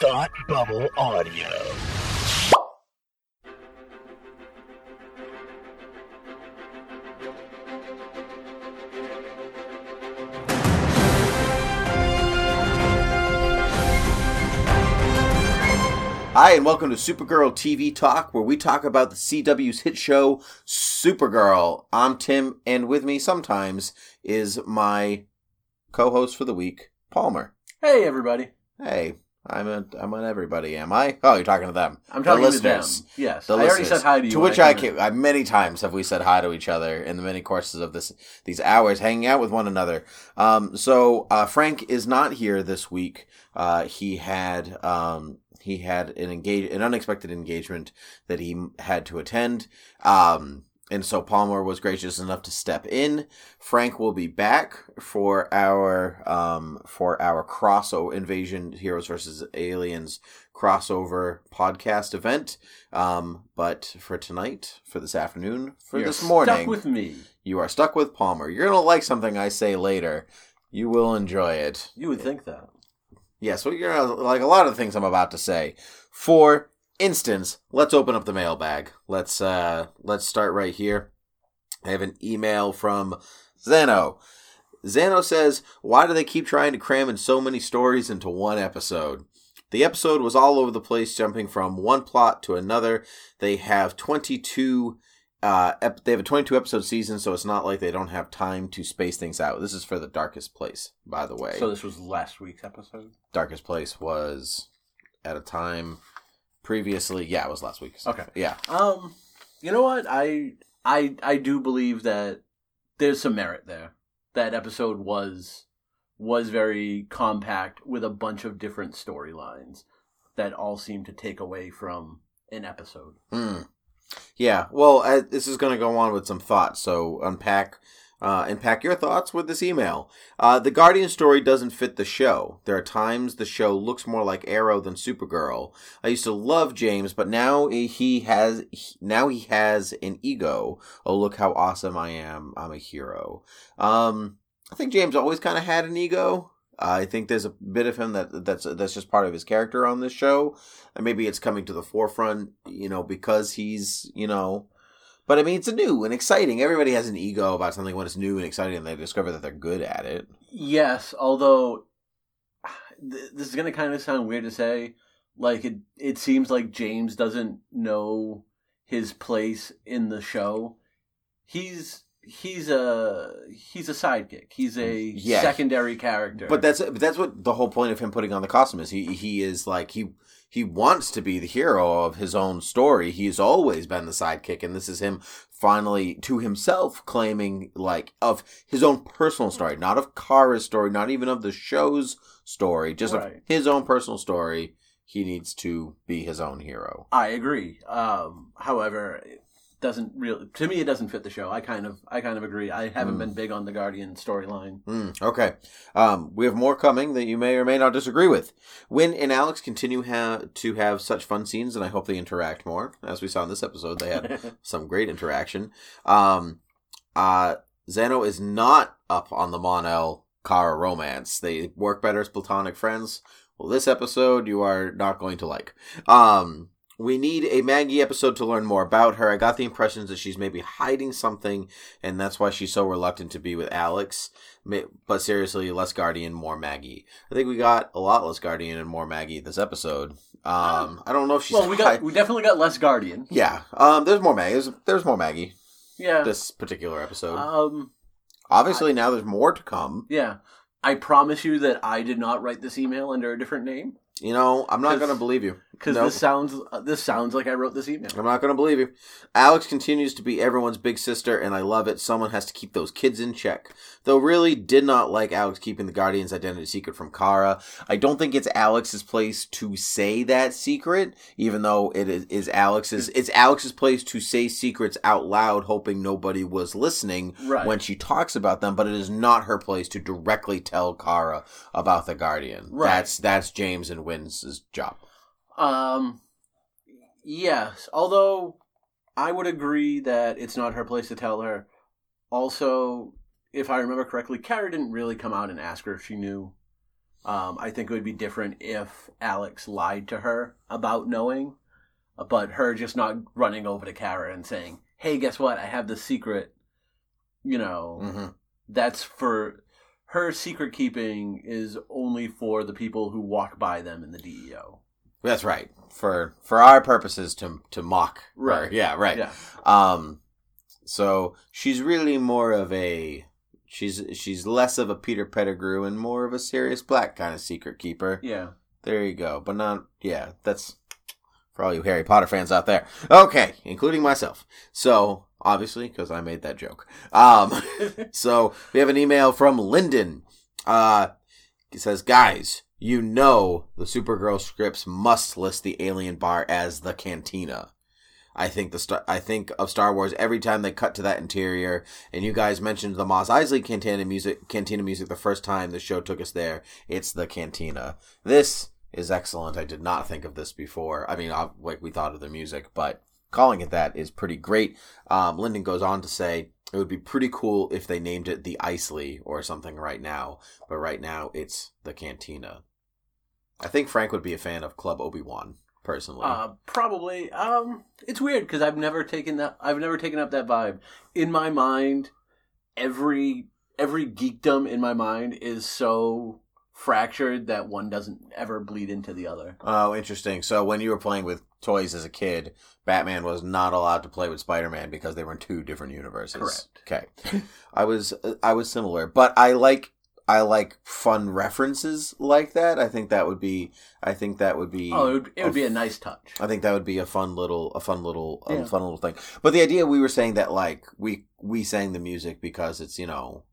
Thought Bubble Audio. Hi, and welcome to Supergirl TV Talk, where we talk about the CW's hit show, Supergirl. I'm Tim, and with me sometimes is my co host for the week, Palmer. Hey, everybody. Hey, I'm a, I'm on everybody, am I? Oh, you're talking to them. I'm The talking to them. Yes. The I already said hi to you. To which I came I, many times have we said hi to each other in the many courses of this these hours, hanging out with one another. Um, so uh, Frank is not here this week. Uh, he had um, he had an engage an unexpected engagement that he had to attend. Um, and so Palmer was gracious enough to step in. Frank will be back for our um, for our crossover invasion heroes versus aliens crossover podcast event. Um, but for tonight, for this afternoon, for You're this morning, Stuck with me. you are stuck with Palmer. You're gonna like something I say later. You will enjoy it. You would think that. Yes, well, you're like a lot of things I'm about to say. For instance, let's open up the mailbag. Let's uh let's start right here. I have an email from Zeno. Zeno says, "Why do they keep trying to cram in so many stories into one episode?" The episode was all over the place, jumping from one plot to another. They have 22 uh ep- they have a 22 episode season, so it's not like they don't have time to space things out. This is for the Darkest Place, by the way. So this was last week's episode. Darkest Place was at a time previously. Yeah, it was last week. Okay. Yeah. Um, you know what? I I I do believe that there's some merit there. That episode was was very compact with a bunch of different storylines that all seem to take away from an episode. Hmm. Yeah. Well, uh, this is going to go on with some thoughts. So unpack. Uh, pack your thoughts with this email. Uh, the Guardian story doesn't fit the show. There are times the show looks more like Arrow than Supergirl. I used to love James, but now he has now he has an ego. Oh, look how awesome I am! I'm a hero. Um, I think James always kind of had an ego. I think there's a bit of him that that's that's just part of his character on this show, and maybe it's coming to the forefront, you know, because he's you know. But I mean, it's new and exciting. Everybody has an ego about something when it's new and exciting, and they discover that they're good at it. Yes, although th- this is going to kind of sound weird to say, like it it seems like James doesn't know his place in the show. He's he's a he's a sidekick. He's a Yeah. secondary character. But that's but that's what the whole point of him putting on the costume is. He he is like he he wants to be the hero of his own story. He's always been the sidekick, and this is him finally to himself claiming like of his own personal story, not of Kara's story, not even of the show's story, just of his own personal story. He needs to be his own hero. I agree. Um, however, doesn't really to me it doesn't fit the show. I kind of I kind of agree. I haven't Mm. been big on the Guardian storyline. Mm, okay. Um, we have more coming that you may or may not disagree with. Winn and Alex continue ha- to have such fun scenes, and I hope they interact more. As we saw in this episode, they had some great interaction. Um, uh, Zeno is not up on the Mon-El Kara romance. They work better as platonic friends. Well, this episode you are not going to like. Um, we need a Maggie episode to learn more about her. I got the impressions that she's maybe hiding something, and that's why she's so reluctant to be with Alex. But seriously, less Guardian, more Maggie. I think we got a lot less Guardian and more Maggie this episode. Um, I don't know if she's. well, we got hide- we definitely got less Guardian. yeah. Um, there's more Maggie. There's, there's more Maggie Yeah. this particular episode. Um. Obviously, now there's more to come. Yeah. I promise you that I did not write this email under a different name You know, I'm not going to believe you. Because Nope. this sounds uh, this sounds like I wrote this email. I'm not going to believe you. Alex continues to be everyone's big sister, and I love it. Someone has to keep those kids in check. Though, really did not like Alex keeping the Guardian's identity secret from Kara. I don't think it's Alex's place to say that secret, even though it is, is Alex's. It's Alex's place to say secrets out loud, hoping nobody was listening Right. when she talks about them. But it is not her place to directly tell Kara about the Guardian. Right. That's that's James and Winn's job. Um. Yes, although I would agree that it's not her place to tell her. Also, if I remember correctly, Kara didn't really come out and ask her if she knew Um, I think it would be different if Alex lied to her about knowing, but her just not running over to Kara and saying, "Hey, guess what? I have the secret." You know, hmm that's for her secret keeping is only for the people who walk by them in the DEO. That's right. For for our purposes to to mock. her. Right. Yeah. Right. Yeah. Um. So she's really more of a she's she's less of a Peter Pettigrew and more of a Sirius Black kind of secret keeper. Yeah. There you go. But not yeah. That's for all you Harry Potter fans out there. Okay, including myself. So obviously because I made that joke. Um. So we have an email from Lyndon. Uh, it says, "Guys, you know the Supergirl scripts must list the alien bar as the cantina. I think the star- I think of Star Wars every time they cut to that interior. And you guys mentioned the Mos Eisley cantina music. Cantina music the first time the show took us there. It's the cantina. This is excellent. I did not think of this before. I mean, I, like we thought of the music, but." Calling it that is pretty great. Um, Lyndon goes on to say, it would be pretty cool if they named it the Isley or something right now, but right now it's the Cantina. I think Frank would be a fan of Club Obi Wan personally. Uh, probably. Um, it's weird because I've never taken that. I've never taken up that vibe. In my mind, every every geekdom in my mind is so fractured that one doesn't ever bleed into the other. oh, interesting. So when you were playing with toys as a kid, Batman was not allowed to play with Spider Man because they were in two different universes. Correct. Okay. I was I was similar, but I like I like fun references like that. I think that would be I think that would be Oh, it would, it would a be a nice touch. I think that would be a fun little, a fun little, a Yeah. fun little thing. But the idea we were saying that like we we sang the music because it's you know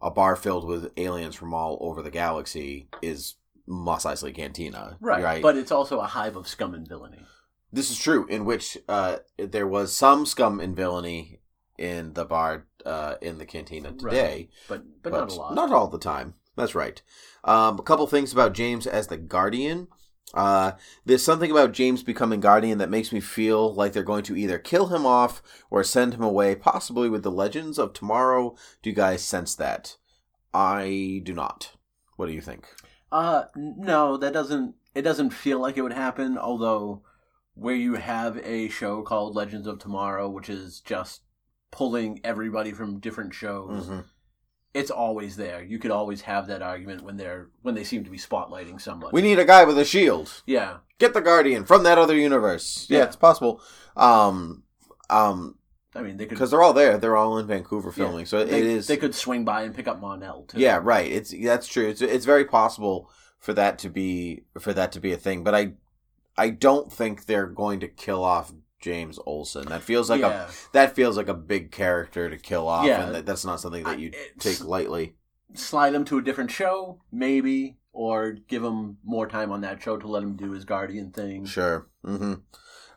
a bar filled with aliens from all over the galaxy is Mos Eisley Cantina, Right. Right. But it's also a hive of scum and villainy. this is true. In which uh, there was some scum and villainy in the bar uh, in the cantina Right. today, But but, not a lot. Not all the time. That's right. Um, a couple things about James as the Guardian. Uh, there's something about James becoming Guardian that makes me feel like they're going to either kill him off or send him away, possibly with the Legends of Tomorrow. Do you guys sense that? I do not. What do you think? Uh, no, that doesn't. It doesn't feel like it would happen. Although, where you have a show called Legends of Tomorrow, which is just pulling everybody from different shows, Mhm. it's always there. You could always have that argument when they're when they seem to be spotlighting someone. We need a guy with a shield. yeah, Get the Guardian from that other universe. Yeah, Yeah. it's possible. Um, um, I mean they could because they're all there. They're all in Vancouver filming, so they, it is. They could swing by and pick up Mon-El too. Yeah, right. It's that's true. It's it's very possible for that to be for that to be a thing, but I I don't think they're going to kill off James Olsen. That feels like yeah. a that feels like a big character to kill off, Yeah. and that, that's not something that you take lightly. slide him to a different show, maybe, or give him more time on that show to let him do his Guardian thing. Sure. hmm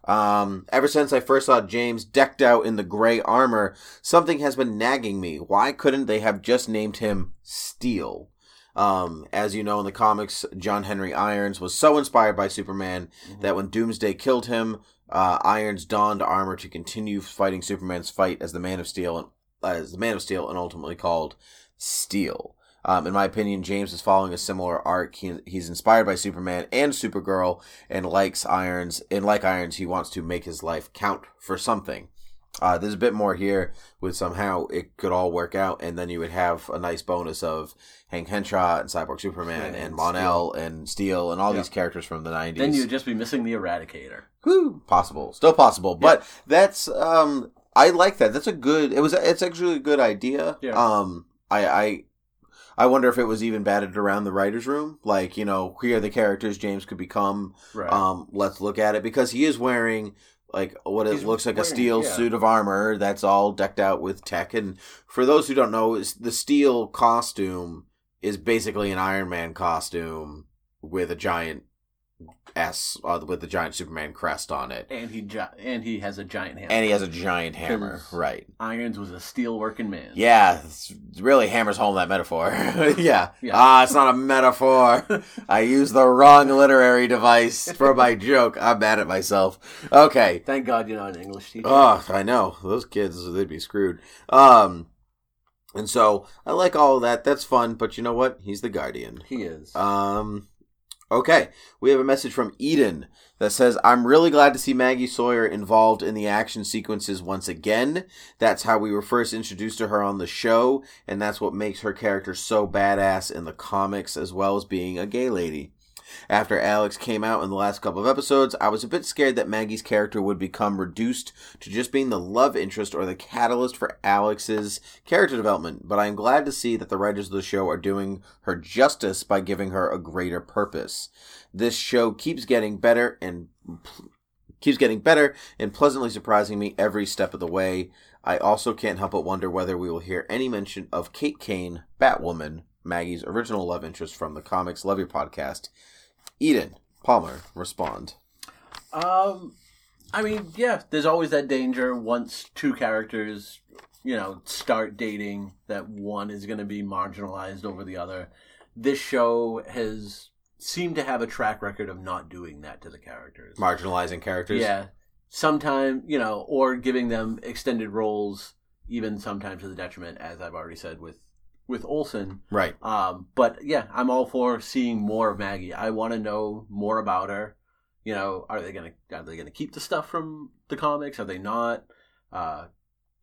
Um, ever since I first saw James decked out in the gray armor, something has been nagging me. Why couldn't they have just named him Steel? Um, as you know in the comics, John Henry Irons was so inspired by Superman Mhm. that when Doomsday killed him, uh, Irons donned armor to continue fighting Superman's fight as the Man of Steel and as the Man of Steel and ultimately called Steel. Um, in my opinion, James is following a similar arc. He, he's inspired by Superman and Supergirl, and likes Irons. And like Irons, he wants to make his life count for something. Uh, there's a bit more here with somehow it could all work out, and then you would have a nice bonus of Hank Henshaw and Cyborg Superman Yeah, and and Mon-El and Steel and all Yeah. these characters from the 90s. Then you'd just be missing the Eradicator. Whew, possible, still possible, but that's um, I like that. That's a good. It was. It's actually a good idea. Yeah. Um, I I I wonder if it was even batted around the writers' room. Like you know, here are the characters James could become. Right. Um, let's look at it because he is wearing like what it He's looks like a steel yeah. suit of armor that's all decked out with tech. And for those who don't know, is the steel costume is basically an Iron Man costume with a giant S uh, with the giant Superman crest on it, and he gi- and he has a giant hammer. and he has a giant hammer, Right? Irons was a steel working man. Yeah, it really hammers home that metaphor. yeah. Yeah. Ah, it's not a metaphor. I used the wrong literary device for my joke. I'm mad at myself. Okay. Thank God you're not an English teacher. Oh, I know. Those kids, they'd be screwed. Um, And so I like all of that. That's fun, but you know what? He's the guardian. He is. Um, okay, we have a message from Eden that says, "I'm really glad to see Maggie Sawyer involved in the action sequences once again. That's how we were first introduced to her on the show, and that's what makes her character so badass in the comics, as well as being a gay lady." After Alex came out in the last couple of episodes, I was a bit scared that Maggie's character would become reduced to just being the love interest or the catalyst for Alex's character development, but I am glad to see that the writers of the show are doing her justice by giving her a greater purpose. This show keeps getting better and keeps getting better and pleasantly surprising me every step of the way. I also can't help but wonder whether we will hear any mention of Kate Kane, Batwoman, Maggie's original love interest from the comics Love Your Podcast. Eden Palmer respond. Um, I mean, yeah, there's always that danger once two characters, you know, start dating that one is going to be marginalized over the other. This show has seemed to have a track record of not doing that to the characters. Marginalizing characters. Yeah. Sometimes, you know, or giving them extended roles, even sometimes to the detriment, as I've already said with with Olsen. Right. Um, but yeah, I'm all for seeing more of Maggie. I want to know more about her. You know, are they gonna are they gonna keep the stuff from the comics? Are they not? Uh,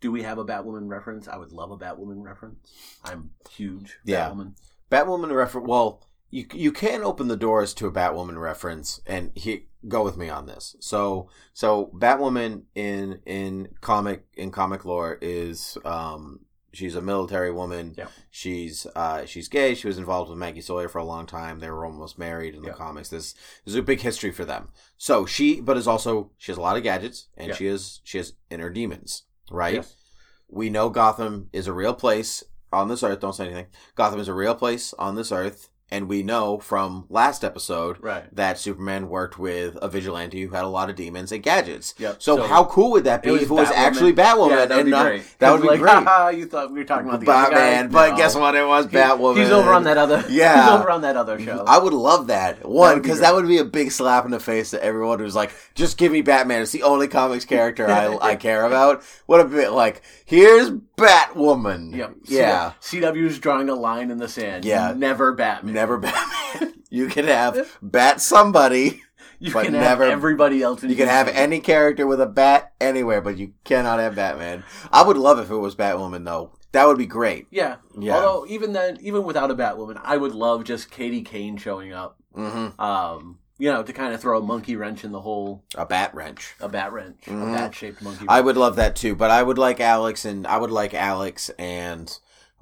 do we have a Batwoman reference? I would love a Batwoman reference. I'm huge Yeah. Batwoman. Batwoman reference. Well, you you can open the doors to a Batwoman reference, and he go with me on this. So so Batwoman in in comic in comic lore is um she's a military woman. Yeah. She's uh she's gay. She was involved with Maggie Sawyer for a long time. They were almost married in the Yeah. comics. This there's a big history for them. So she, but is also she has a lot of gadgets, and Yeah. she is she has inner demons, right? Yes. we know Gotham is a real place on this earth. Don't say anything. Gotham is a real place on this earth. And we know from last episode Right. that Superman worked with a vigilante who had a lot of demons and gadgets. Yep. So, how cool would that be if it was Batwoman. actually Batwoman? Yeah, that would be not- great. That would be like, great. you thought we were talking about the other Batman, but guess what? It was He- Batwoman. He's over on that other. Yeah. He's over on that other show. I would love that. One, because great. that would be a big slap in the face to everyone who's like, just give me Batman. It's the only comics character I, I care about. What a bit like, here's Batwoman. Yep. Yeah. CW's drawing a line in the sand. Yeah. Never Batman. Never Batman. You can have bat somebody. You but can never- have everybody else. in You can have any character with a bat anywhere, but you cannot have Batman. I would love if it was Batwoman though. That would be great. Yeah. Yeah. Although even then, even without a Batwoman, I would love just Katie Kane showing up. hmm Um, you know, to kind of throw a monkey wrench in the whole A bat wrench. a bat wrench, Mhm. a bat shaped monkey. I would love that too, but I would like Alex and I would like Alex and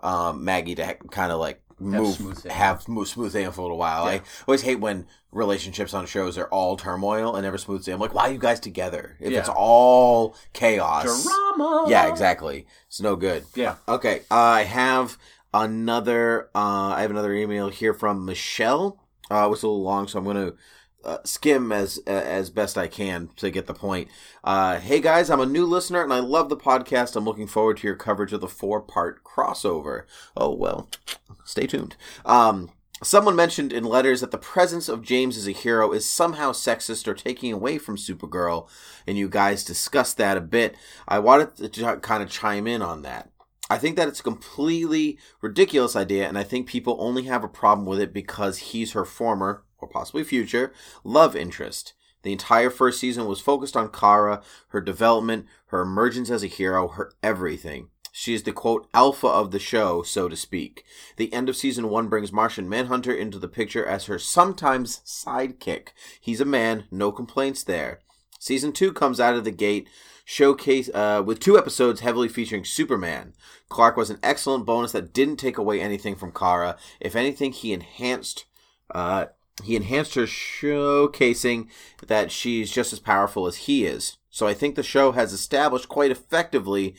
um, Maggie to kind of like move, smooth have move smooth sailing for a little while. I always hate when relationships on shows are all turmoil and never smooth sailing. I'm like, why are you guys together? If it's all chaos, Drama. yeah, exactly. It's no good. Yeah. Okay, uh, I have another. Uh, I have another email here from Michelle. Uh, it was a little long, so I'm going to uh, skim as uh, as best I can to get the point. Uh, hey guys, I'm a new listener and I love the podcast. I'm looking forward to your coverage of the four part crossover. Oh well, stay tuned. Um, Someone mentioned in letters that the presence of James as a hero is somehow sexist or taking away from Supergirl, and you guys discussed that a bit. I wanted to kind of chime in on that. I think that it's a completely ridiculous idea, and I think people only have a problem with it because he's her former, or possibly future, love interest. The entire first season was focused on Kara, her development, her emergence as a hero, her everything. She is the quote alpha of the show, so to speak. The end of season one brings Martian Manhunter into the picture as her sometimes sidekick. He's a man, no complaints there. Season two comes out of the gate showcase uh, with two episodes heavily featuring Superman. Clark was an excellent bonus that didn't take away anything from Kara. If anything, he enhanced. Uh, he enhanced her showcasing that she's just as powerful as he is. So I think the show has established quite effectively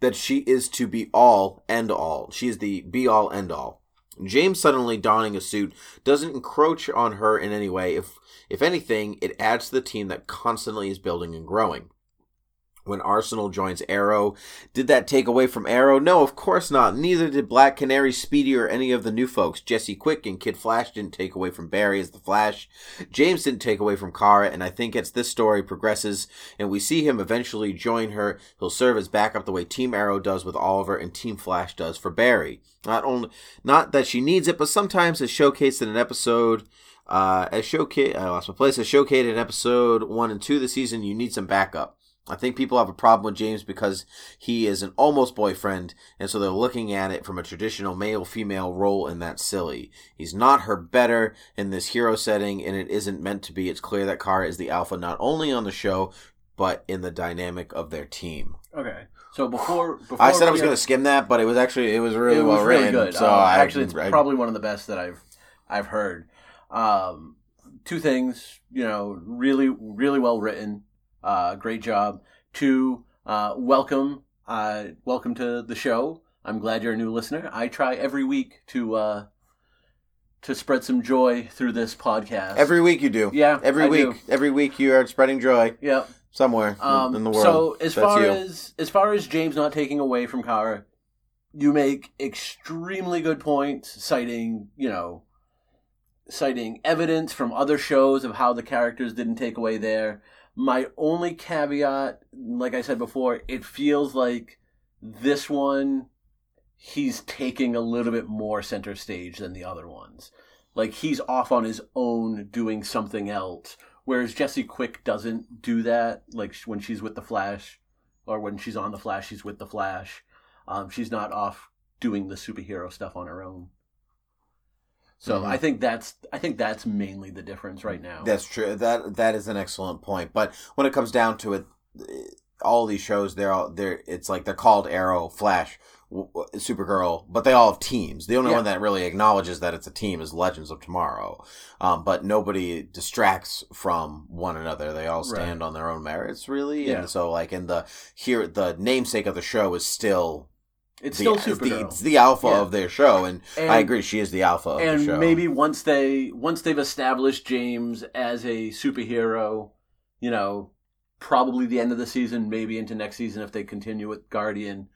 that she is to be all and all. She is the be all end all. James suddenly donning a suit doesn't encroach on her in any way. If if anything, it adds to the team that constantly is building and growing. When Arsenal joins Arrow. Did that take away from Arrow? No, of course not. Neither did Black Canary, Speedy, or any of the new folks. Jesse Quick and Kid Flash didn't take away from Barry as the Flash. James didn't take away from Kara, and I think as this story progresses and we see him eventually join her, he'll serve as backup the way Team Arrow does with Oliver and Team Flash does for Barry. Not only, not that she needs it, but sometimes as showcased in an episode. Uh, as showcase, I lost my place. As showcased in episode one and two of the season, you need some backup. I think people have a problem with James because he is an almost boyfriend, and so they're looking at it from a traditional male female role, and that's silly. He's not her better in this hero setting, and it isn't meant to be. It's clear that Kara is the alpha not only on the show, but in the dynamic of their team. Okay. So before, before I said I was going to skim that, but it was actually it was really it was well really written. good. So Uh, I, actually, it's I- probably one of the best that I've I've heard. Um, two things, you know, really really well written. Uh, great job. Two, uh, welcome, uh, welcome to the show. I'm glad you're a new listener. I try every week to uh, to spread some joy through this podcast. every week you do. yeah, Every I week, do. every week you are spreading joy yeah. somewhere Um, in the world. So as That's far you. as as far as James not taking away from Kara, you make extremely good points, citing you know, citing evidence from other shows of how the characters didn't take away there. My only caveat, like I said before, it feels like this one he's taking a little bit more center stage than the other ones. Like he's off on his own doing something else Whereas Jesse Quick doesn't do that. Like when she's with the Flash, or when she's on the Flash, she's with the Flash. Um, she's not off doing the superhero stuff on her own. So Mhm. I think that's I think that's mainly the difference right now. That's true. That that is an excellent point. But when it comes down to it, all these shows they're all they're it's like they're called Arrow, Flash, Supergirl, but they all have teams. The only Yeah. one that really acknowledges that it's a team is Legends of Tomorrow. Um, but nobody distracts from one another. They all stand on their own merits, really. Yeah. And so, like in the here, the namesake of the show is still it's the, still the, Supergirl. it's the alpha Yeah. of their show, and, And- I agree, she is the alpha of the and maybe once they once they've established James as a superhero, you know, probably the end of the season, maybe into next season if they continue with Guardian,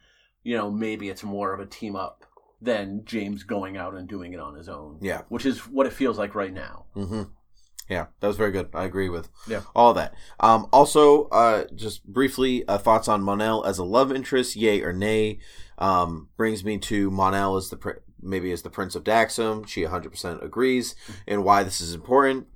you know, maybe it's more of a team up than James going out and doing it on his own. Yeah. Which is what it feels like right now. hmm Yeah, that was very good. I agree with Yeah. all that. Um, also, uh, just briefly, uh, thoughts on Mon-El as a love interest, yay or nay? Um, brings me to Mon-El as the maybe as the Prince of Daxam. She 100% agrees, and why this is important.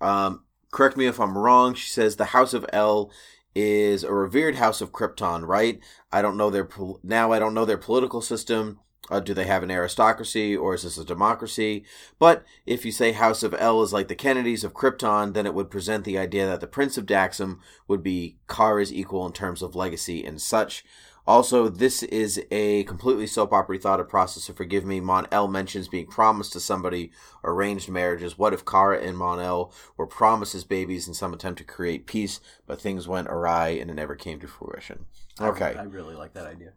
Um, correct me if I'm wrong. She says the House of El is a revered house of Krypton, right? I don't know their pol- now. I don't know their political system. Uh, do they have an aristocracy or is this a democracy? But if you say House of El is like the Kennedys of Krypton, then it would present the idea that the Prince of Daxam would be Kara's equal in terms of legacy and such. Also, this is a completely soap opera thought of process, so forgive me. Mon El mentions being promised to somebody arranged marriages. What if Kara and Mon El were promised as babies in some attempt to create peace, but things went awry and it never came to fruition? Okay. I, I really like that idea.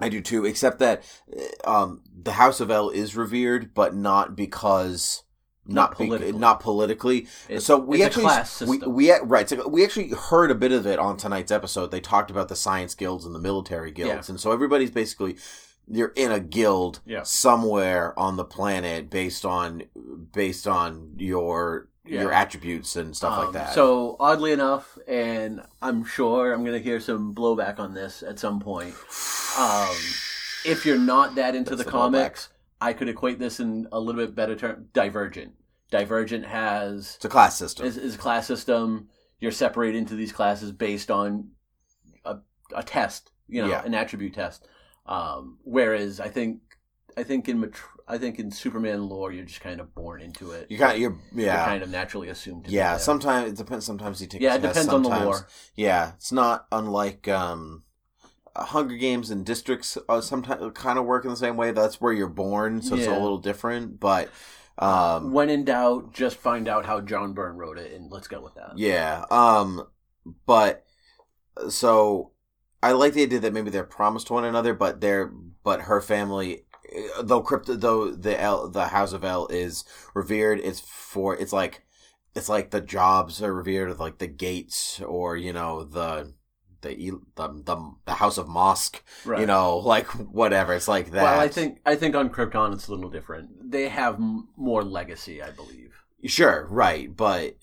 I do too, except that uh, um, the House of El is revered, but not because Not politically. not politically. It's- so we actually class we, system. we right so we actually heard a bit of it on tonight's episode. They talked about the science guilds and the military guilds, and so everybody's basically you're in a guild Yeah. somewhere on the planet based on based on your your attributes and stuff like Um, that. So oddly enough, and I'm sure I'm going to hear some blowback on this at some point. Um, if you're not that into That's the the blowback. I could equate this in a little bit better term. Divergent. Divergent has it's a class system. is, is a class system. You're separated into these classes based on a, a test, you know, Yeah. an attribute test. Um, whereas I think I think in I think in Superman lore, you're just kind of born into it. you kind you're You're yeah. kind of naturally assumed. To Yeah, sometimes it depends. Sometimes you take. Yeah, it depends on the sometimes- lore. Yeah, it's not unlike um, Hunger Games and districts. Uh, sometimes kind of work in the same way. That's where you're born, so it's a little different. But um, when in doubt, just find out how John Byrne wrote it, and let's go with that. yeah, um, but so I like the idea that maybe they're promised to one another, but they're but her family. uh, Though crypto, though the El, the House of El is revered, it's for it's like it's like the jobs are revered, like the gates or you know the the the the, the House of Mosque, Right. you know, like whatever. It's like that. Well, I think I think on Krypton it's a little different. They have m- more legacy, I believe. Sure, right, but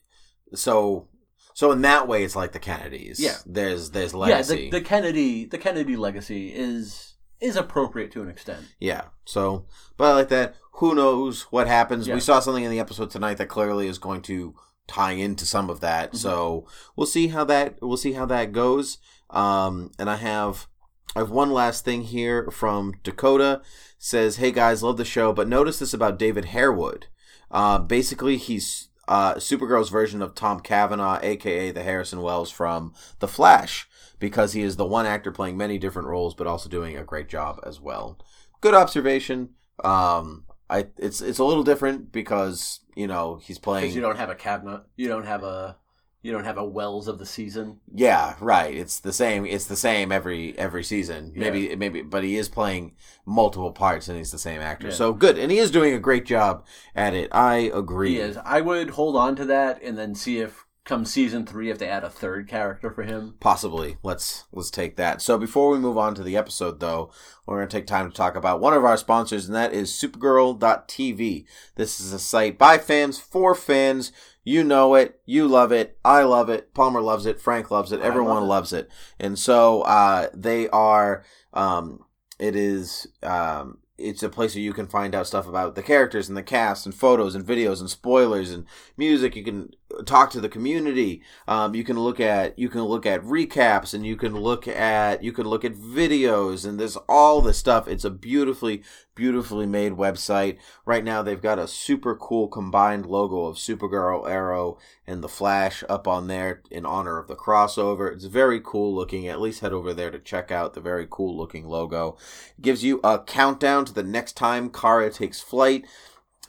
so so in that way, it's like the Kennedys. Yeah. there's there's legacy. Yeah, the, the Kennedy the Kennedy legacy is is appropriate to an extent. Yeah. So, but I like that. Who knows what happens? Yeah. We saw something in the episode tonight that clearly is going to tie into some of that. Mhm. So we'll see how that we'll see how that goes. Um, and I have I have one last thing here from Dakota. Says, "Hey guys, love the show, but notice this about David Harewood. Uh, basically, he's uh, Supergirl's version of Tom Cavanagh, aka the Harrison Wells from The Flash, because he is the one actor playing many different roles, but also doing a great job as well. Good observation. Um, I it's it's a little different because you know he's playing. You don't have a cabinet, you don't have a you don't have a Wells of the season. Yeah, right. It's the same. It's the same every every season. Yeah. Maybe maybe, but he is playing multiple parts, and he's the same actor. Yeah. So good, and he is doing a great job at it. I agree. He is. I would hold on to that and then see if come season three if they add a third character for him. Possibly. Let's let's take that. So before we move on to the episode though, we're going to take time to talk about one of our sponsors and that is supergirl.tv. This is a site by fans for fans. You know it, you love it, I love it, Palmer loves it, Frank loves it, everyone love it. loves it. And so uh they are um it is um it's a place where you can find out stuff about the characters and the cast and photos and videos and spoilers and music. You can talk to the community. Um, you can look at you can look at recaps and you can look at you can look at videos and there's all this stuff. It's a beautifully beautifully made website. Right now they've got a super cool combined logo of Supergirl, Arrow, and the Flash up on there in honor of the crossover. It's very cool looking. At least head over there to check out the very cool looking logo. It gives you a countdown to the next time Kara takes flight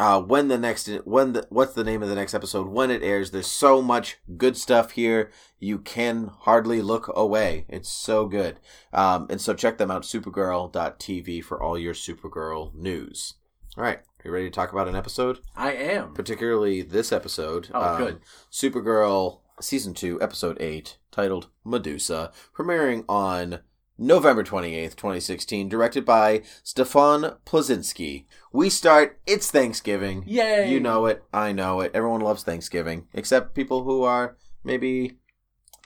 uh, when the next when the what's the name of the next episode? When it airs there's so much good stuff here you can hardly look away. It's so good. Um, and so check them out supergirl.tv for all your supergirl news. All right are you ready to talk about an episode? I am. particularly this episode. Um, Oh, good. supergirl season 2 episode 8 titled medusa premiering on November 28th, 2016, directed by Stefan Pleszczynski. We start, it's Thanksgiving. Yay! You know it. I know it. Everyone loves Thanksgiving, except people who are maybe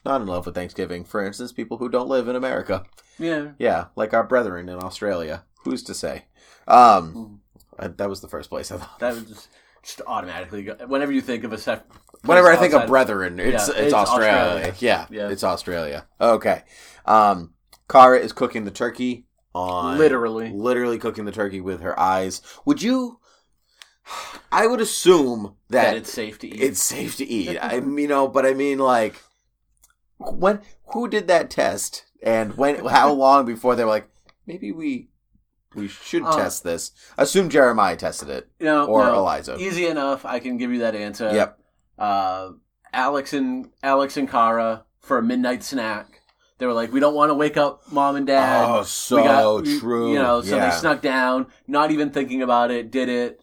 not in love with Thanksgiving. For instance, people who don't live in America. Yeah. Yeah, like our brethren in Australia. Who's to say? Um, Hmm. uh, that was the first place I thought. That was just just automatically go. Whenever you think of a set. Whenever I think of brethren, it's Yeah, it's, it's Australia. Australia. Yeah, Yeah. it's Australia. Okay. Um, Kara is cooking the turkey on Literally. literally cooking the turkey with her eyes. Would you? I would assume that, that it's safe to eat. it's safe to eat. I mean, you know, but I mean like when who did that test and when how long before they were like maybe we we should Uh, test this. Assume Jeremiah tested it no, or no. Eliza. Easy enough. I can give you that answer. Yep. Uh, Alex and Alex and Kara for a midnight snack. They were like, we don't want to wake up mom and dad. Oh, We so got- we- true. You know, so Yeah. they snuck down, not even thinking about it, did it,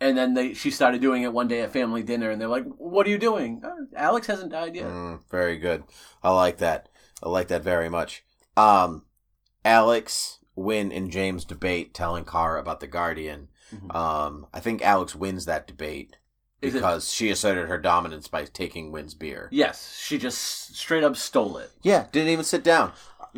and then they she started doing it one day at family dinner, and they're like, "What are you doing?" "Oh, Alex hasn't died yet. Mm, very good. I like that. I like that very much. Um, Alex, Winn, and James debate telling Kara about the Guardian. Mhm. Um, I think Alex wins that debate Is it- because she asserted her dominance by taking Winn's beer. Yes, she just straight up stole it. Yeah, didn't even sit down.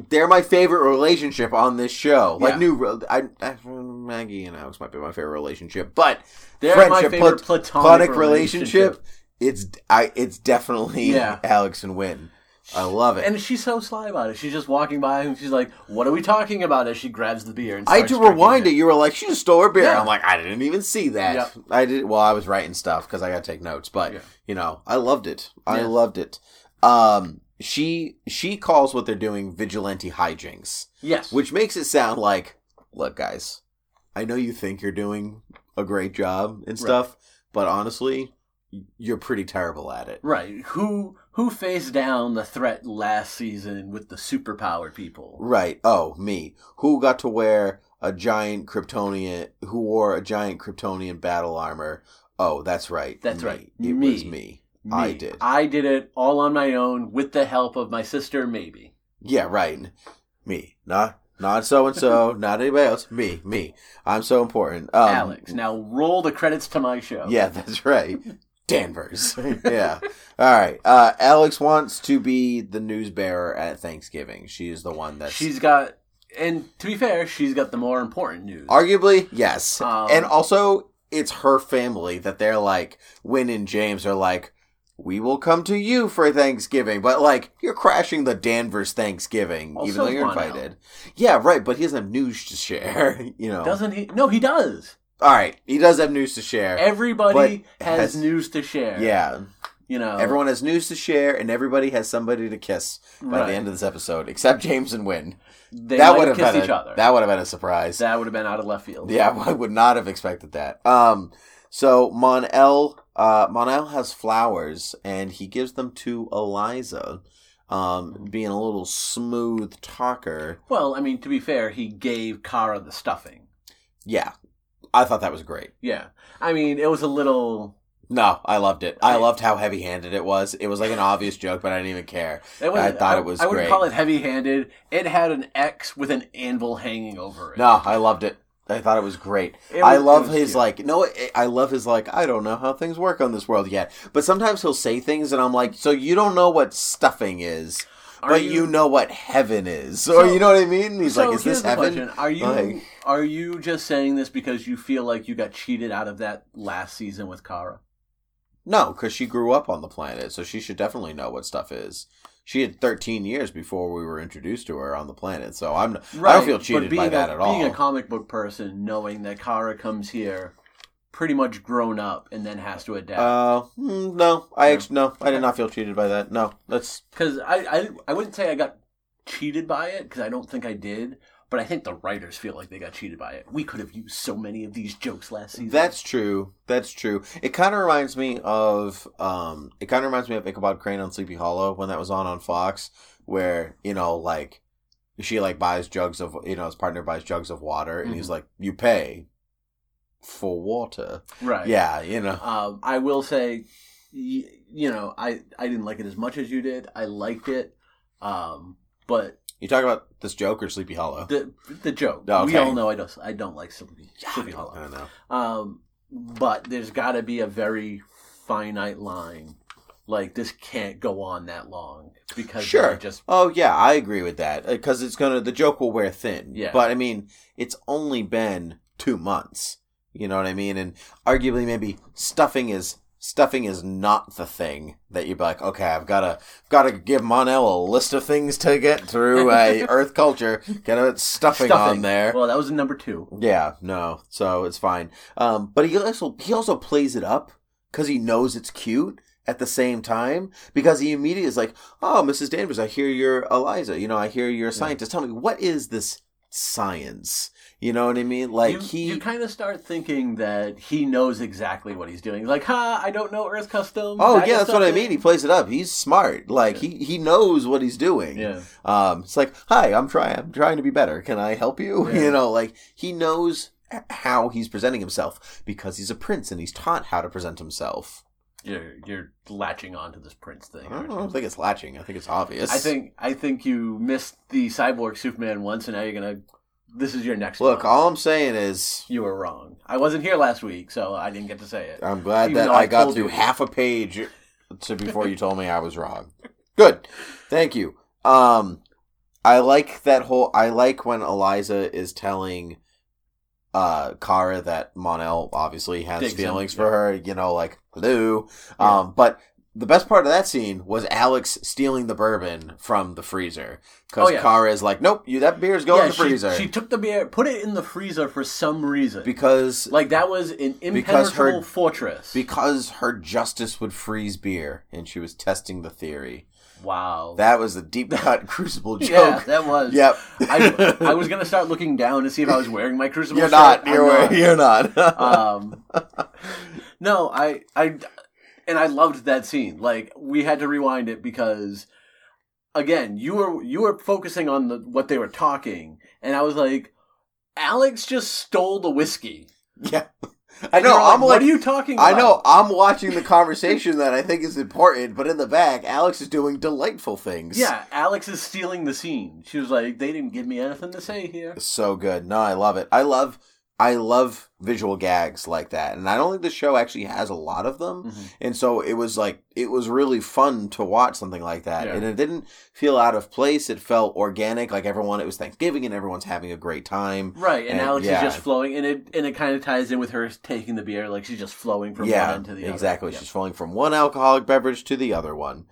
They're my favorite relationship on this show. Like Yeah. new, I, I, Maggie and Alex might be my favorite relationship, but They're my friendship, favorite plat- platonic, platonic relationship. relationship. It's I. It's definitely Yeah. Alex and Winn. I love it. And she's so sly about it. She's just walking by and she's like, "What are we talking about?" As she grabs the beer and I had to rewind it. drinking You were like, she just stole her beer. Yeah. I'm like, I didn't even see that. Yeah. I did. Well, I was writing stuff because I got to take notes. But Yeah. you know, I loved it. I Yeah. loved it. Um, she she calls what they're doing vigilante hijinks, Yes, which makes it sound like, look, guys, I know you think you're doing a great job and stuff, but honestly, you're pretty terrible at it. right. Who who faced down the threat last season with the superpowered people? Right. Oh, me. Who got to wear a giant Kryptonian? Who wore a giant Kryptonian battle armor? Oh, that's right. That's me. right. It Me. was me. I did. I did it all on my own with the help of my sister, maybe. Yeah, right. Me, not not so and so, not anybody else. Me, me. I'm so important. Um, Alex. Now roll the credits to my show. Yeah, that's right. Danvers. yeah. All right. Uh, Alex wants to be the news bearer at Thanksgiving. She is the one that She's got, and to be fair, she's got the more important news. arguably yes, Um, and also it's her family that they're like. Winn and James are like. We will come to you for Thanksgiving, but like you're crashing the Danvers Thanksgiving, even though you're invited. Yeah, right, but he doesn't have news to share. You know, Doesn't he? No, he does. All right, he does have news to share. Everybody has, has- news to share. yeah, You know, everyone has news to share, and everybody has somebody to kiss by Right. the end of this episode, except James and Winn. they that would have have kissed been each a, other. that would have been a surprise. that would have been out of left field. yeah, I would not have expected that. Um, so Mon-El, uh, Mon-El has flowers, and he gives them to Eliza. Um, being a little smooth talker. Well, I mean, to be fair, he gave Kara the stuffing. Yeah, I thought that was great. Yeah. I mean, it was a little. No, I loved it. I loved how heavy-handed it was. It was like an obvious joke, but I didn't even care. It was, I thought it was I wouldn't great. call it heavy-handed. It had an X with an anvil hanging over it. No, I loved it. I thought it was great. It I love his cute. like no, I love his like I don't know how things work on this world yet. But sometimes he'll say things and I'm like, so you don't know what stuffing is, Are but you... know what heaven is, or you know what I mean? He's so like, is this heaven? question: Are you Like- are you just saying this because you feel like you got cheated out of that last season with Kara? No, because she grew up on the planet, so she should definitely know what stuff is. She had 13 years before we were introduced to her on the planet, so I'm I don't feel cheated by a, that at all. Being a comic book person, knowing that Kara comes here pretty much grown up and then has to adapt. uh, mm, no, I No. actually no, I did not feel cheated by that. No, that's Because I, I I wouldn't say I got cheated by it because I don't think I did, but I think the writers feel like they got cheated by it. We could have used so many of these jokes last season. That's true. That's true. It kind of reminds me of um. It kind of reminds me of Ichabod Crane on Sleepy Hollow when that was on on Fox, where you know like she like buys jugs of you know his partner buys jugs of water and he's like you pay for water. right. Yeah, you know. Um, I will say, y- you know, I I didn't like it as much as you did. I liked it, um, but You talk about this joke or Sleepy Hollow? the the joke. Oh, We all know I don't I don't like Sleepy, Sleepy I Hollow. don't know. Um, but there's got to be a very finite line. Like this can't go on that long because Sure. just Oh yeah, I agree with that because it's gonna the joke will wear thin. Yeah. but I mean it's only been two months. You know what I mean? And arguably maybe stuffing is stuffing is not the thing that you'd be like, okay, I've gotta gotta give Mon-El a list of things to get through a Earth culture. Get a stuffing, stuffing. on there. Well, that was number two. Yeah, no, so it's fine. Um, but he also he also plays it up because he knows it's cute at the same time because he immediately is like, "Oh, Mrs. Danvers, I hear you're Eliza. You know, I hear you're a scientist. Tell me, what is this science? You know what I mean? Like you, he, you kind of start thinking that he knows exactly what he's doing. Like, ha, I don't know Earth custom. oh That yeah, that's what I mean. He plays it up. He's smart. Like he he knows what he's doing. Yeah. Um, it's like, hi, I'm trying. I'm trying to be better. Can I help you? Yeah. You know, like he knows how he's presenting himself because he's a prince and he's taught how to present himself. You're you're latching onto this Prince thing. I don't. I don't think it's latching. I think it's obvious. I think I think you missed the cyborg Superman once, and now you're gonna. This is your next. Look, one. all I'm saying is, you were wrong. I wasn't here last week, so I didn't get to say it. I'm glad Even that I, I got through you. half a page to before you told me I was wrong. Good, thank you. Um, I like that whole. I like when Eliza is telling uh Kara that Mon-El obviously has Digs him, feelings yeah. for her. You know, like hello. Yeah. Um, but the best part of that scene was Alex stealing the bourbon from the freezer because Oh, yeah. Kara is like, "Nope, you that beer's going in the she, freezer." She took the beer, put it in the freezer for some reason. because like that was an Because her- impenetrable fortress. because her justice would freeze beer, and she was testing the theory. wow. That was a deep cut crucible yeah, joke. that was. Yep. I, I was gonna start looking down to see if I was wearing my crucible. You're shirt. not. You're not. you're not. um, no, I, I, and I loved that scene. Like we had to rewind it because, again, you were you were focusing on the what they were talking, and I was like, Alex just stole the whiskey. yeah. I know. you're I'm what are you talking I know. I'm watching the conversation that I think is important, but in the back, Alex is doing delightful things. Yeah, Alex is stealing the scene. She was like, they didn't give me anything to say here. so good. No, I love it. I love. I love visual gags like that, and I don't think the show actually has a lot of them. Mm-hmm. And so it was like it was really fun to watch something like that, Yeah. and it didn't feel out of place. It felt organic, like everyone. It was Thanksgiving, and everyone's having a great time. Right, and, And- Alex yeah. is just flowing, and it and it kind of ties in with her taking the beer, like she's just flowing from one yeah, end to the other. exactly. She's flowing from one alcoholic beverage to the other one.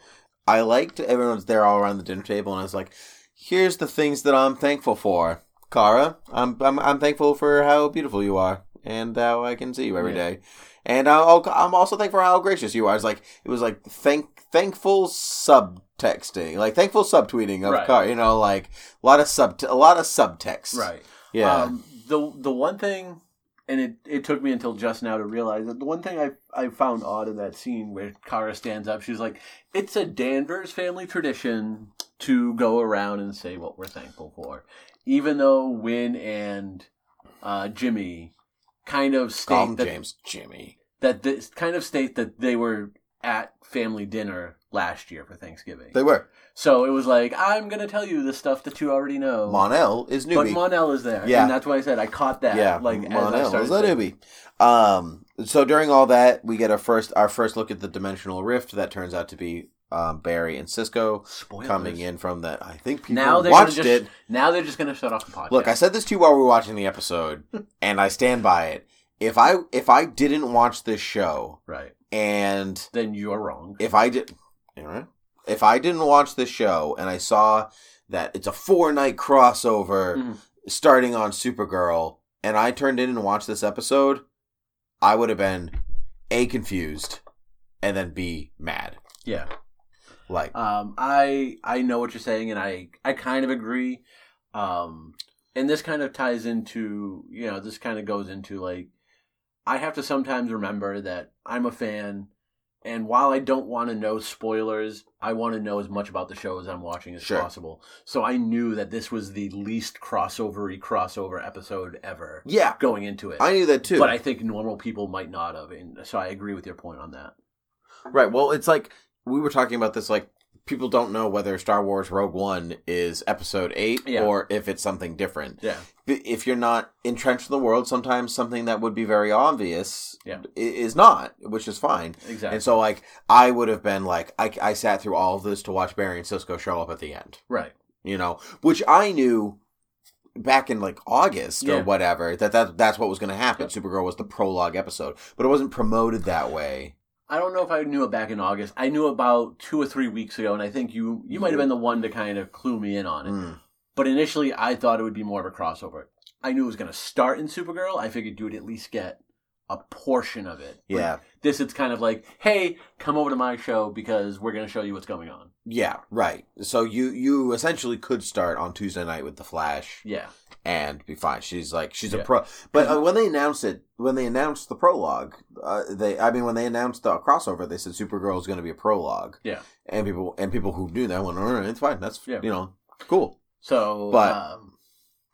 I liked everyone's there all around the dinner table, and I was like, "Here's the things that I'm thankful for, Kara. I'm I'm, I'm thankful for how beautiful you are, and how I can see you every Yeah. day, and I'll, I'm also thankful for how gracious you are." It's like it was like thank thankful subtexting, like thankful subtweeting of Right. Kara. You know, like a lot of sub a lot of subtext. Right. Yeah. Um, the the one thing, and it, it took me until just now to realize that the one thing I I found odd in that scene where Kara stands up, she's like, "It's a Danvers family tradition to go around and say what we're thankful for," even though Winn and uh, Jimmy kind of state him that James Jimmy. that this kind of state that they were at family dinner last year for Thanksgiving. They were. so it was like, I'm gonna tell you the stuff that you already know. Mon-El is newbie. But. Mon-El is there. Yeah. And that's why I said I caught that. yeah, Like Mon-El is a newbie. Um, so during all that, we get our first our first look at the dimensional rift that turns out to be um, Barry and Cisco Spoilers. coming in from that. I think people Now watched just, it. Now they're just gonna shut off the podcast. Look, I said this to you while we were watching the episode, and I stand by it. If I if I didn't watch this show, right. and Then you're wrong. if I did, if I didn't watch this show and I saw that it's a four night crossover Mhm. starting on Supergirl, and I turned in and watched this episode, I would have been a confused, and then b mad. Yeah. Like, Um, I I know what you're saying, and I I kind of agree. Um, and this kind of ties into you know this kind of goes into like I have to sometimes remember that I'm a fan, and while I don't want to know spoilers, I want to know as much about the show as I'm watching as Sure. possible. So I knew that this was the least crossovery crossover episode ever yeah, going into it. I knew that too. but I think normal people might not have, and so I agree with your point on that. Right. Well, it's like we were talking about this. Like people don't know whether Star Wars Rogue One is Episode Eight Yeah. or if it's something different. Yeah. If you're not entrenched in the world, sometimes something that would be very obvious Yeah. is not, which is fine. Exactly. And so, like, I would have been like, I, I sat through all of this to watch Barry and Cisco show up at the end. right. You know, which I knew back in like August Yeah. or whatever that, that that's what was going to happen. Yep. Supergirl was the prologue episode, but it wasn't promoted that way. I don't know if I knew it back in August. I knew about two or three weeks ago, and I think you you might have been the one to kind of clue me in on it. Mm. But initially, I thought it would be more of a crossover. I knew it was going to start in Supergirl. I figured you would at least get a portion of it. Yeah. this it's kind of like, hey, come over to my show because we're going to show you what's going on. Yeah, right. So you you essentially could start on Tuesday night with the Flash Yeah, and be fine. She's like she's a pro. But uh, when they announced it, when they announced the prologue, uh, they I mean when they announced the crossover, they said Supergirl is going to be a prologue. Yeah. and people and people who knew that went, right, it's fine. That's Yeah. you know cool. So, But- um,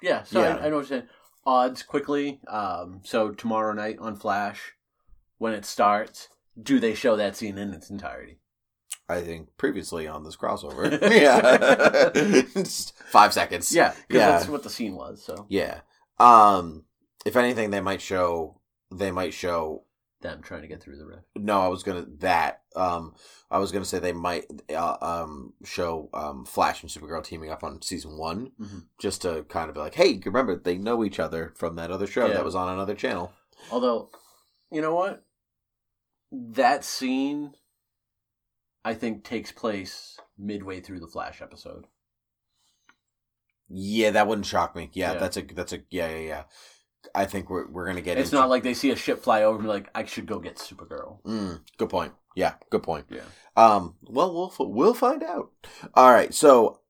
yeah, so Yeah. I, I know what you're saying. Odds quickly. Um, so tomorrow night on Flash, when it starts, do they show that scene in its entirety? I think previously on this crossover, yeah, five seconds. Yeah, Yeah. that's what the scene was. So yeah. Um, if anything, they might show they might show them trying to get through the rift. No, I was gonna that. Um, I was gonna say they might uh, um show um Flash and Supergirl teaming up on season one, Mhm. just to kind of be like, hey, remember they know each other from that other show Yeah. that was on another channel. Although, you know what? That scene, I think, takes place midway through the Flash episode. Yeah, that wouldn't shock me. Yeah, Yeah. that's a that's a yeah yeah yeah. I think we're we're gonna get. It. It's into, not like they see a ship fly over and be like, I should go get Supergirl. Mm, good point. Yeah, good point. Yeah. Um. Well, we'll f- we'll find out. All right. So,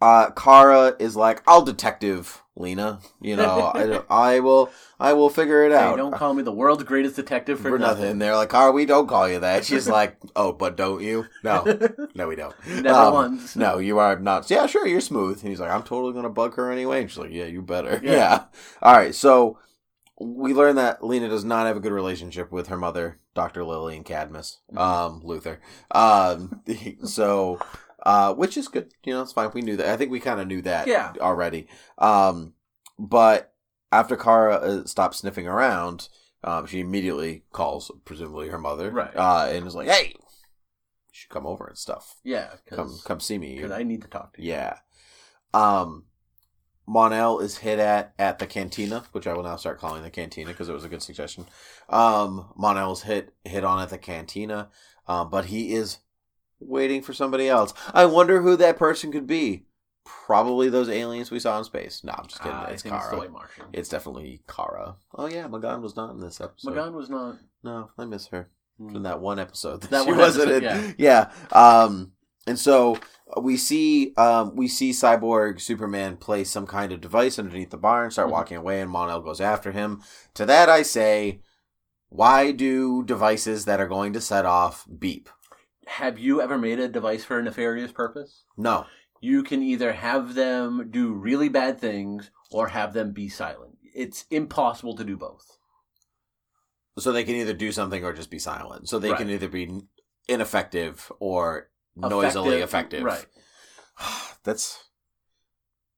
uh, Kara is like, "I'll detective Lena. You know, I, I will. I will figure it Hey, out." don't call me the world's greatest detective for, for nothing. They're like, "Kara, we don't call you that." She's like, "Oh, but don't you?" No, no, we don't. Never Um, once. No, you are not. Yeah, sure, you're smooth. And he's like, "I'm totally gonna bug her anyway." And she's like, "Yeah, you better." Yeah. Yeah. All right. So, we learn that Lena does not have a good relationship with her mother, Dr. Lillian Cadmus, Mhm. um, Luthor. Um, so, uh, which is good. You know, it's fine. We knew that. I think we kind of knew that Yeah. already. Um, but after Kara uh, stops sniffing around, um, she immediately calls, presumably her mother, Right. Uh, and is like, "Hey, you should come over and stuff. Yeah, Come, come see me." Because I need to talk to you. Yeah. Um, Mon-El is hit at at the cantina, which I will now start calling the cantina because it was a good suggestion. Um, Mon-El is hit hit on at the cantina, um, but he is waiting for somebody else. I wonder who that person could be. Probably those aliens we saw in space. No, I'm just kidding. Uh, it's it's Kara. Martian. It's definitely Kara. Oh yeah, M'gann was not in this episode. M'gann was not. No, I miss her Hmm. from that one episode that, That she one wasn't episode, in. Yeah. Um, and so we see um, we see Cyborg Superman place some kind of device underneath the bar and start Mhm. walking away, and Mon-El goes after him. To that I say, why do devices that are going to set off beep? Have you ever made a device for a nefarious purpose? No. You can either have them do really bad things or have them be silent. It's impossible to do both. So they can either do something or just be silent. So they Right. can either be ineffective or noisily effective. Right. that's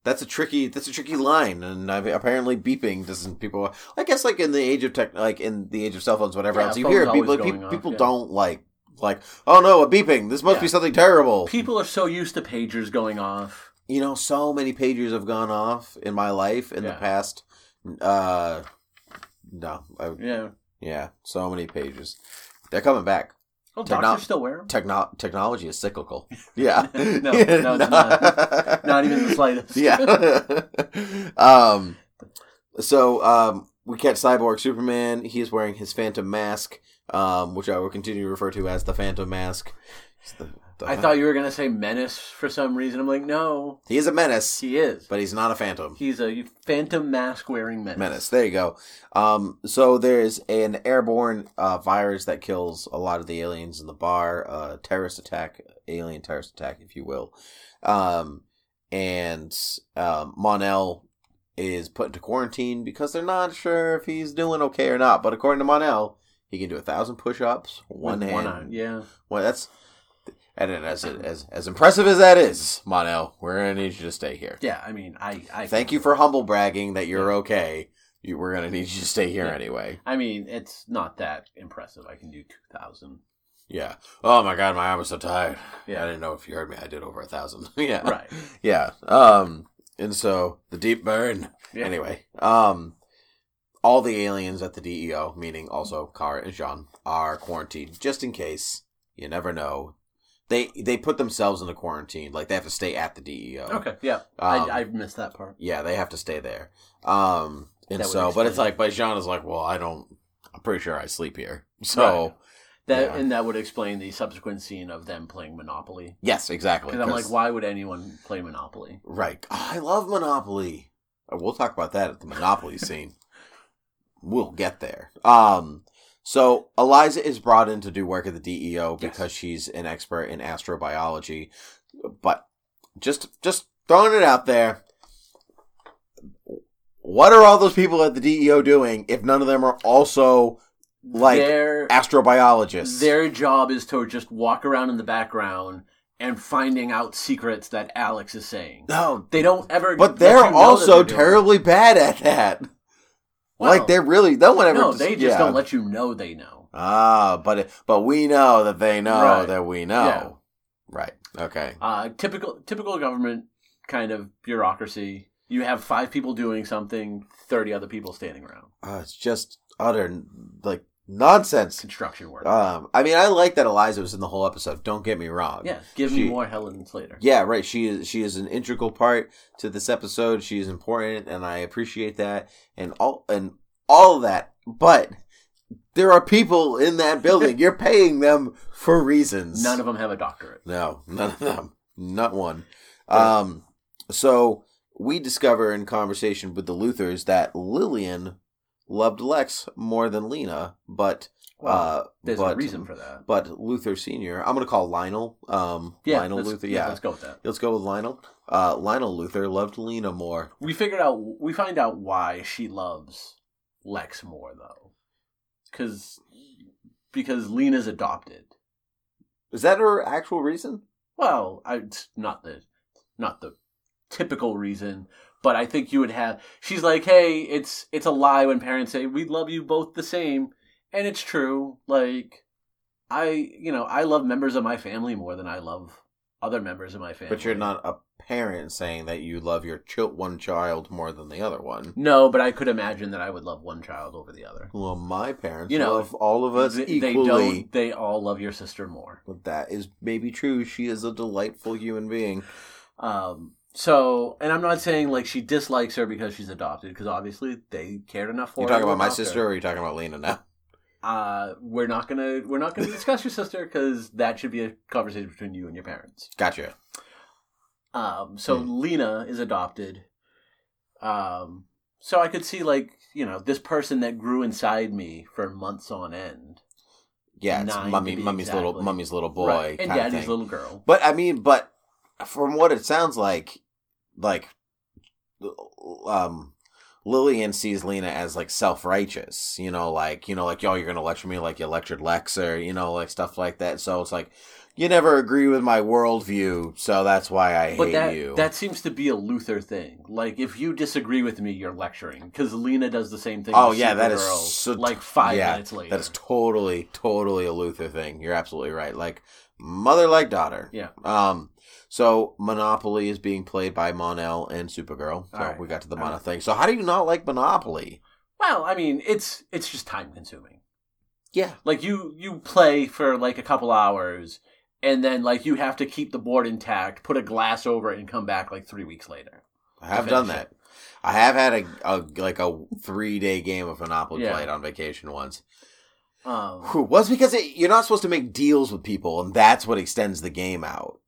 that's a tricky that's a tricky line and apparently beeping doesn't people i guess like in the age of tech like in the age of cell phones whatever Yeah, else you hear people, off, people yeah. don't like like oh no a beeping this must be something terrible People are so used to pagers going off. you know so many pagers have gone off in my life in the past uh no I, Yeah. yeah so many pages they're coming back Oh, Techno- doctors still wear them? Techno- technology is cyclical yeah No, no, it's not. Not even the slightest. yeah. um. So um, we catch Cyborg Superman. He is wearing his Phantom mask, um, which I will continue to refer to as the Phantom mask. The- the- I thought you were going to say menace for some reason. I'm like, no, he is a menace, he is. but he's not a Phantom. He's a phantom mask wearing menace. Menace. There you go. Um, so there's an airborne uh, virus that kills a lot of the aliens in the bar. Uh, terrorist attack, alien terrorist attack, if you will. Um, and um, Mon-El is put into quarantine because they're not sure if he's doing okay or not. But according to Mon-El, he can do a thousand push-ups, one With hand. One eye. Yeah. Well, that's and as as as impressive as that is, Mon-El. We're gonna need you to stay here. Yeah. I mean, I. I Thank you for humble bragging that you're okay. You, we're gonna need you to stay here Yeah. anyway. I mean, it's not that impressive. I can do 2,000. Yeah. Oh my god, my arm was so tired. Yeah. I didn't know if you heard me. I did over a thousand. yeah. Right. Yeah. Um. And so the deep burn. Yeah. Anyway. Um. All the aliens at the DEO, meaning also Kara and J'onn, are quarantined just in case. You never know. They they put themselves into quarantine. Like they have to stay at the DEO. Okay. Yeah. Um, I, I missed that part. Yeah, they have to stay there. Um, and That so, but it's like, but J'onn is like, well, I don't. I'm pretty sure I sleep here. So That yeah. and that would explain the subsequent scene of them playing Monopoly. yes, exactly. Because I'm like, why would anyone play Monopoly? Right. Oh, I love Monopoly. Uh, We'll talk about that at the Monopoly scene. We'll get there. Um. So Eliza is brought in to do work at the DEO Yes. because she's an expert in astrobiology. But just just throwing it out there. What are all those people at the DEO doing if none of them are also like their astrobiologists? their job is to just walk around in the background and finding out secrets that Alex is saying. no, They don't ever. but they're also they're terribly bad at that. Well, like they're really no one ever. no, they just yeah. don't let you know they know. Ah, but it, but we know that they know Right. that we know. Yeah. Right. Okay. Uh, typical typical government kind of bureaucracy. You have five people doing something, thirty other people standing around. Uh, it's just utter like nonsense. Construction work. Um, I mean, I like that Eliza was in the whole episode. Don't get me wrong. yeah, give she- me more Helen Slater. Yeah, right. She is she is an integral part to this episode. She is important, and I appreciate that, and all and all that. But there are people in that building. You're paying them for reasons. None of them have a doctorate. No, none of them. Not one. Um, so we discover in conversation with the Luthors that Lillian loved Lex more than Lena, but Well, uh, There's but, a reason for that. But Luthor Senior, I'm gonna call Lionel. Um, Yeah, Lionel Luthor. Yeah, let's go with that. let's go with Lionel. Uh, Lionel Luthor loved Lena more. We figured out. We find out why she loves Lex more though, because because Lena's adopted. Is that her actual reason? Well, I, it's not the not the typical reason, but I think you would have. She's like, hey, it's it's a lie when parents say we love you both the same, and it's true. Like, I you know I love members of my family more than I love other members of my family. But you're not a parent saying that you love your ch- one child more than the other one. No, but I could imagine that I would love one child over the other. Well, my parents You know, love all of us they, they equally. don't. They all love your sister more. But that is maybe true. She is a delightful human being. Um. So, and I'm not saying like she dislikes her because she's adopted, because obviously they cared enough for her. You talking about my adopt her. sister, or are you talking about Lena now? Uh, we're not gonna we're not gonna discuss your sister because that should be a conversation between you and your parents. Gotcha. Um, so Hmm. Lena is adopted. Um, so I could see like you know this person that grew inside me for months on end, Yeah, it's mummy, mummy's little, mummy's little boy, right? And daddy's little girl. But I mean, but from what it sounds like, like, um, Lillian sees Lena as like self righteous. You know, like you know, like yo, you're gonna lecture me like you lectured Lex, or you know, like stuff like that. So it's like you never agree with my worldview, so that's why I But hate that you. that seems to be a Luthor thing. Like if you disagree with me, you're lecturing because Lena does the same thing. Oh yeah, that is so, like five yeah, minutes later. That is totally, totally a Luthor thing. You're absolutely right. Like mother like daughter. Yeah. Um. So Monopoly is being played by Mon-El and Supergirl. So right. we got to the Mono right. thing. So how do you not like Monopoly? well, I mean, it's it's just time consuming. Yeah. Like you you play for like a couple hours, and then like you have to keep the board intact, put a glass over it, and come back like three weeks later. I have done that. I have had a, a like a three day game of Monopoly Yeah. played on vacation once. Um, Whew, well, it's because it, you're not supposed to make deals with people, and that's what extends the game out.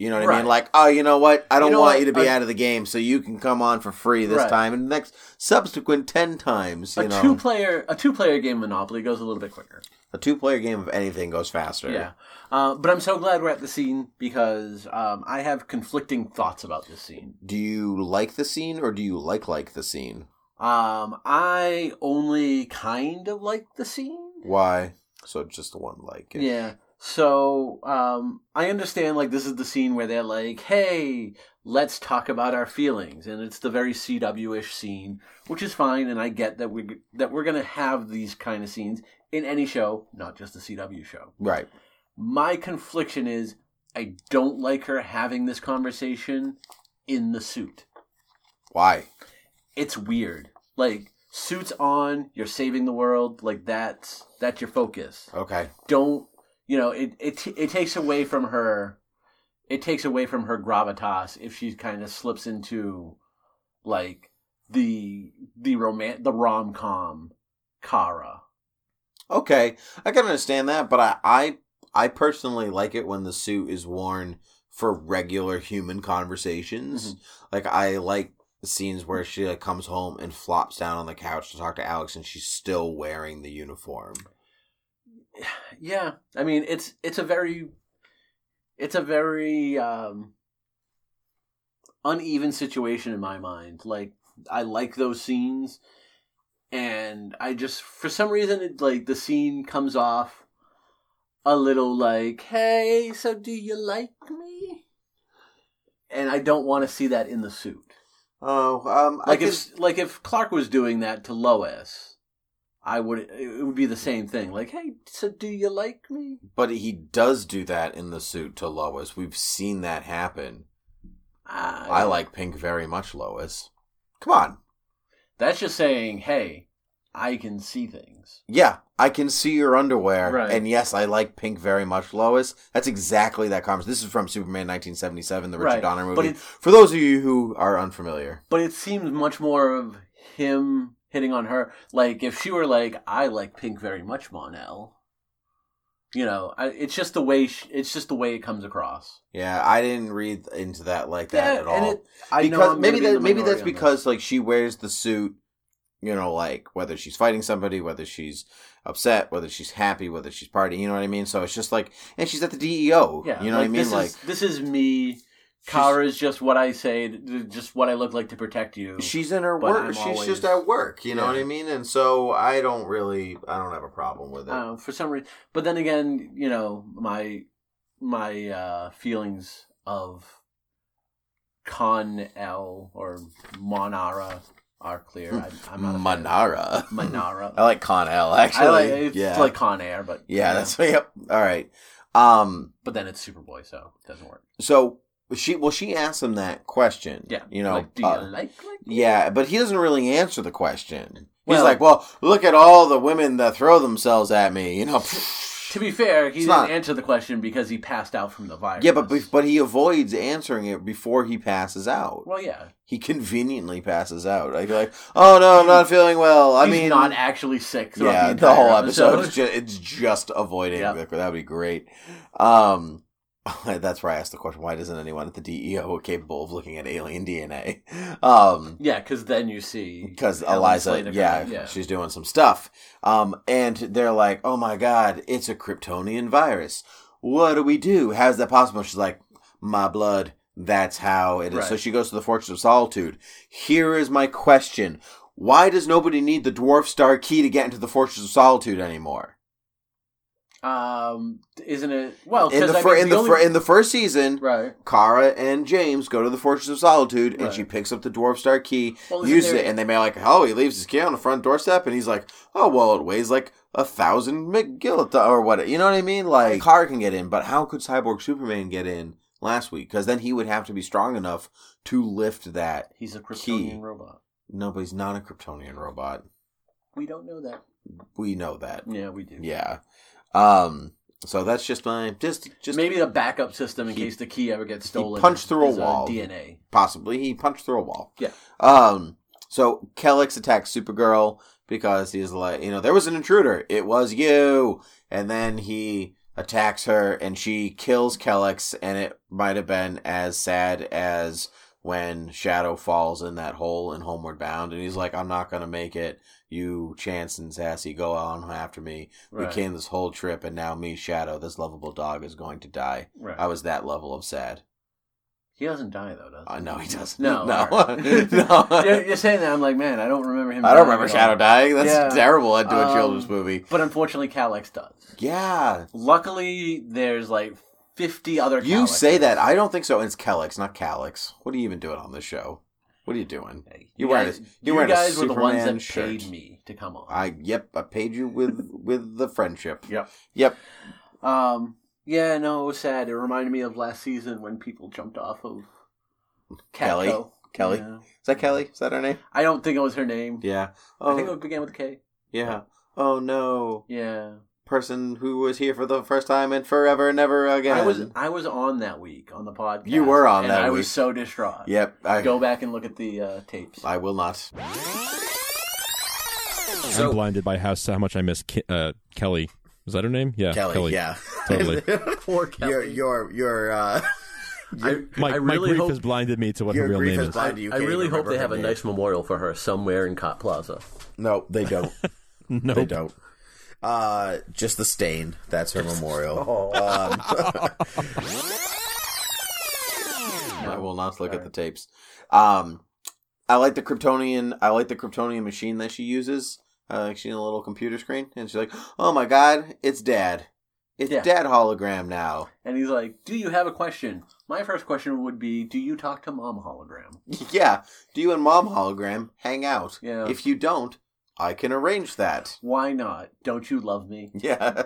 You know what I mean? Like, oh, you know what? I don't know want what? you to be A- out of the game, so you can come on for free this Right. time, and the next subsequent ten times. You a know, two player a two player game Monopoly goes a little bit quicker. a two player game of anything goes faster. Yeah, uh, but I'm so glad we're at the scene because um, I have conflicting thoughts about this scene. Do you like the scene, or do you like like the scene? Um, I only kind of like the scene. Why? So just the one like. it. Yeah. So um, I understand like this is the scene where they're like, "Hey, let's talk about our feelings," and it's the very CW-ish scene, which is fine, and I get that we that we're gonna have these kind of scenes in any show, not just the CW show. Right. My confliction is I don't like her having this conversation in the suit. Why? It's weird. Like suits on, you're saving the world. Like that's that's your focus. Okay. Don't you know? It it it takes away from her. It takes away from her gravitas if she kind of slips into like the the roman the rom com Kara. Okay, I can understand that, but I, I I personally like it when the suit is worn for regular human conversations. Mm-hmm. Like I like scenes where she like comes home and flops down on the couch to talk to Alex, and she's still wearing the uniform. Yeah, I mean it's it's a very it's a very um uneven situation in my mind. Like I like those scenes and I just for some reason it like the scene comes off a little like, "Hey, so do you like me?" And I don't want to see that in the suit. Oh, um, I Like can, if like if Clark was doing that to Lois, I would it would be the same thing. Like, "Hey, so do you like me?" but he does do that in the suit to Lois. We've seen that happen. I like Pink very much, Lois. Come on. That's just saying, hey, I can see things. Yeah, I can see your underwear. Right. And yes, I like Pink very much, Lois. That's exactly that conversation. This is from Superman 1977, the Richard Right, Donner movie. but For those of you who are unfamiliar. But it seems much more of him hitting on her. Like if she were like, I like Pink very much, Mon-El. You know, I, it's just the way she, it's just the way it comes across. Yeah, I didn't read into that like that at all. it, I know because I'm maybe gonna be in that maybe that's because like she wears the suit, you know, like whether she's fighting somebody, whether she's upset, whether she's happy, whether she's partying, you know what I mean? So it's just like and she's at the DEO. yeah, you know what I mean? This Like is, this is me Kara is just what I say, just what I look like to protect you. she's in her work. I'm she's always- just at work. You know Yeah. what I mean? And so I don't really, I don't have a problem with it. Uh, for some reason, but then again, you know, my my uh, feelings of Con L or Monara are clear. I, I'm not a fan. Manara. Manara. I like Con L actually. I like it's yeah, like Con Air, but yeah, that's yep. All right. Um. But then it's Superboy, so it doesn't work. So she, well, she asked him that question. Yeah, You know. like, do you uh, like like? yeah, but he doesn't really answer the question. He's Well- like, "Well, look at all the women that throw themselves at me." You know. To be fair, he didn't not- answer the question because he passed out from the virus. Yeah, but but he avoids answering it before he passes out. well, yeah, He conveniently passes out. Like, like, oh no, I'm not feeling well. I he's mean, not actually sick. yeah, the, the, whole episode, is just, it's just avoiding. Yep. That'd be great. Um, that's where I asked the question: Why doesn't anyone at the DEO capable of looking at alien DNA? Um, Yeah, because then you see because Eliza, yeah, yeah. she's doing some stuff. Um, and they're like, "Oh my god, it's a Kryptonian virus. What do we do? How's that possible?" She's like, "My blood. That's how it is." Right. So she goes to the Fortress of Solitude. Here is my question: Why does nobody need the Dwarf Star key to get into the Fortress of Solitude anymore? Um, isn't it? Well, In the, 'cause I fir- mean, in the, only- fir- in the first season, right. Kara and James go to the Fortress of Solitude, and she picks up the Dwarf Star key, Well, uses there- it, and they may like, oh, he leaves his key on the front doorstep, and he's like, oh, well, it weighs like a thousand McGillita or what? You know what I mean? Like, Kara can get in, but how could Cyborg Superman get in last week? Because then he would have to be strong enough to lift that. He's a Kryptonian Key. robot. No, but he's not a Kryptonian robot. We don't know that. We know that. Yeah, we do. Yeah. Um. So that's just my just just Maybe the backup system in He- case the key ever gets stolen. He punched through a uh, wall. DNA. possibly he punched through a wall. Yeah. Um. So Kellex attacks Supergirl because he's like, you know, there was an intruder. It was you. And then he attacks her, and she kills Kellex, and it might have been as sad as when Shadow falls in that hole in Homeward Bound, and he's like, "I'm not gonna make it." You, Chance and Sassy, go on after me. Right. We came this whole trip, and now me, Shadow, this lovable dog, is going to die. Right. I was that level of sad. he doesn't die though, does he? Uh, no, he doesn't. No, no, alright. no. you're, you're saying that I'm like, man, I don't remember him. I don't remember Shadow dying. That's Yeah. terrible do a Um, children's movie. But unfortunately, Calex does. Yeah, Luckily, there's like 50 other. you say that. I don't think so. It's Kellex, not Calix. What are you even doing on this show? What are you doing? You you wearing guys, a- you you wearing a guys were the ones Superman that shirt. paid me to come on. I yep. I paid you with with the friendship. Yep. Yep. Um. Yeah. No, it was sad. It reminded me of last season when people jumped off of Kelly? CatCo. Kelly? Yeah. Is that Kelly? Is that her name? I don't think it was her name. Yeah. I think Oh, it began with K. yeah. Oh no. Yeah. Person who was here for the first time and forever, never again. I was I was on that week on the podcast. You were on and that I week. was so distraught. Yep. I Go back and look at the uh, tapes. I will not. I'm blinded by how how much I miss Ki- uh, Kelly. Was that her name? Yeah, Kelly, Yeah. Totally. Poor Kelly. Your your your uh I, My, I my grief hope, has blinded me to what her real name is. blinded. I really hope they have her a nice memorial for her somewhere in Cot Plaza. No, they don't. Nope. They don't. Uh, just the stain. That's her memorial. Um, I will not look at the tapes. Um, I like the Kryptonian. I like the Kryptonian machine that she uses. Uh, like she's in a little computer screen, and she's like, "Oh my god, it's Dad! It's Yeah. Dad hologram now." And he's like, "Do you have a question?" My first question would be, "Do you talk to Mom hologram?" yeah. Do you and Mom hologram hang out? Yeah. If you don't, I can arrange that. Why not? Don't you love me? Yeah.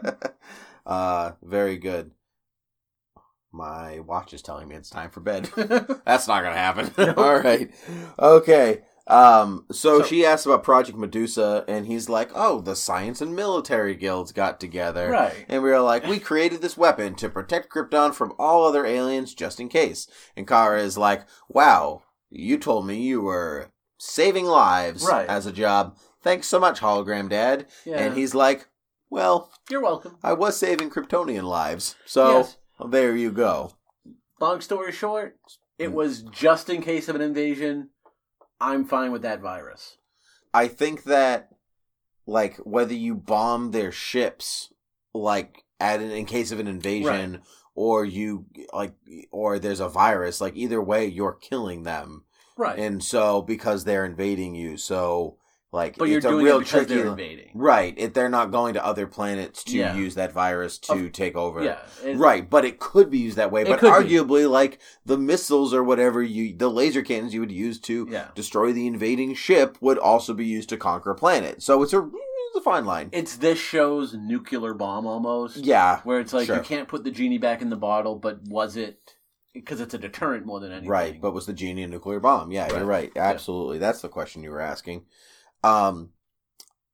uh, very good. My watch is telling me it's time for bed. That's not gonna happen. All right. Okay. Um. So, So- she asks about Project Medusa, and he's like, "Oh, the science and military guilds got together, right. and we were like, we created this weapon to protect Krypton from all other aliens, just in case." And Kara is like, "Wow, you told me you were saving lives Right. as a job. Thanks so much, Hologram Dad." Yeah. And he's like, "Well, You're welcome. I was saving Kryptonian lives, so Yes. there you go." Long story short, it Hmm. was just in case of an invasion. I'm fine with that virus. I think that like whether you bomb their ships like at an, in case of an invasion or you like or there's a virus like either way you're killing them right. and so because they're invading you so like but you're it's a doing real it because tricky they're invading. right If they're not going to other planets to Yeah. use that virus to take over Yeah. it- right but it could be used that way but could be. arguably like the missiles or whatever you the laser cannons you would use to Yeah. destroy the invading ship would also be used to conquer a planet so it's a it's a fine line It's this show's nuclear bomb almost. yeah Where it's like Sure. you can't put the genie back in the bottle, but was it because it's a deterrent more than anything? Right, but was the genie a nuclear bomb? Yeah, you're Right. right. Absolutely. That's the question you were asking. Um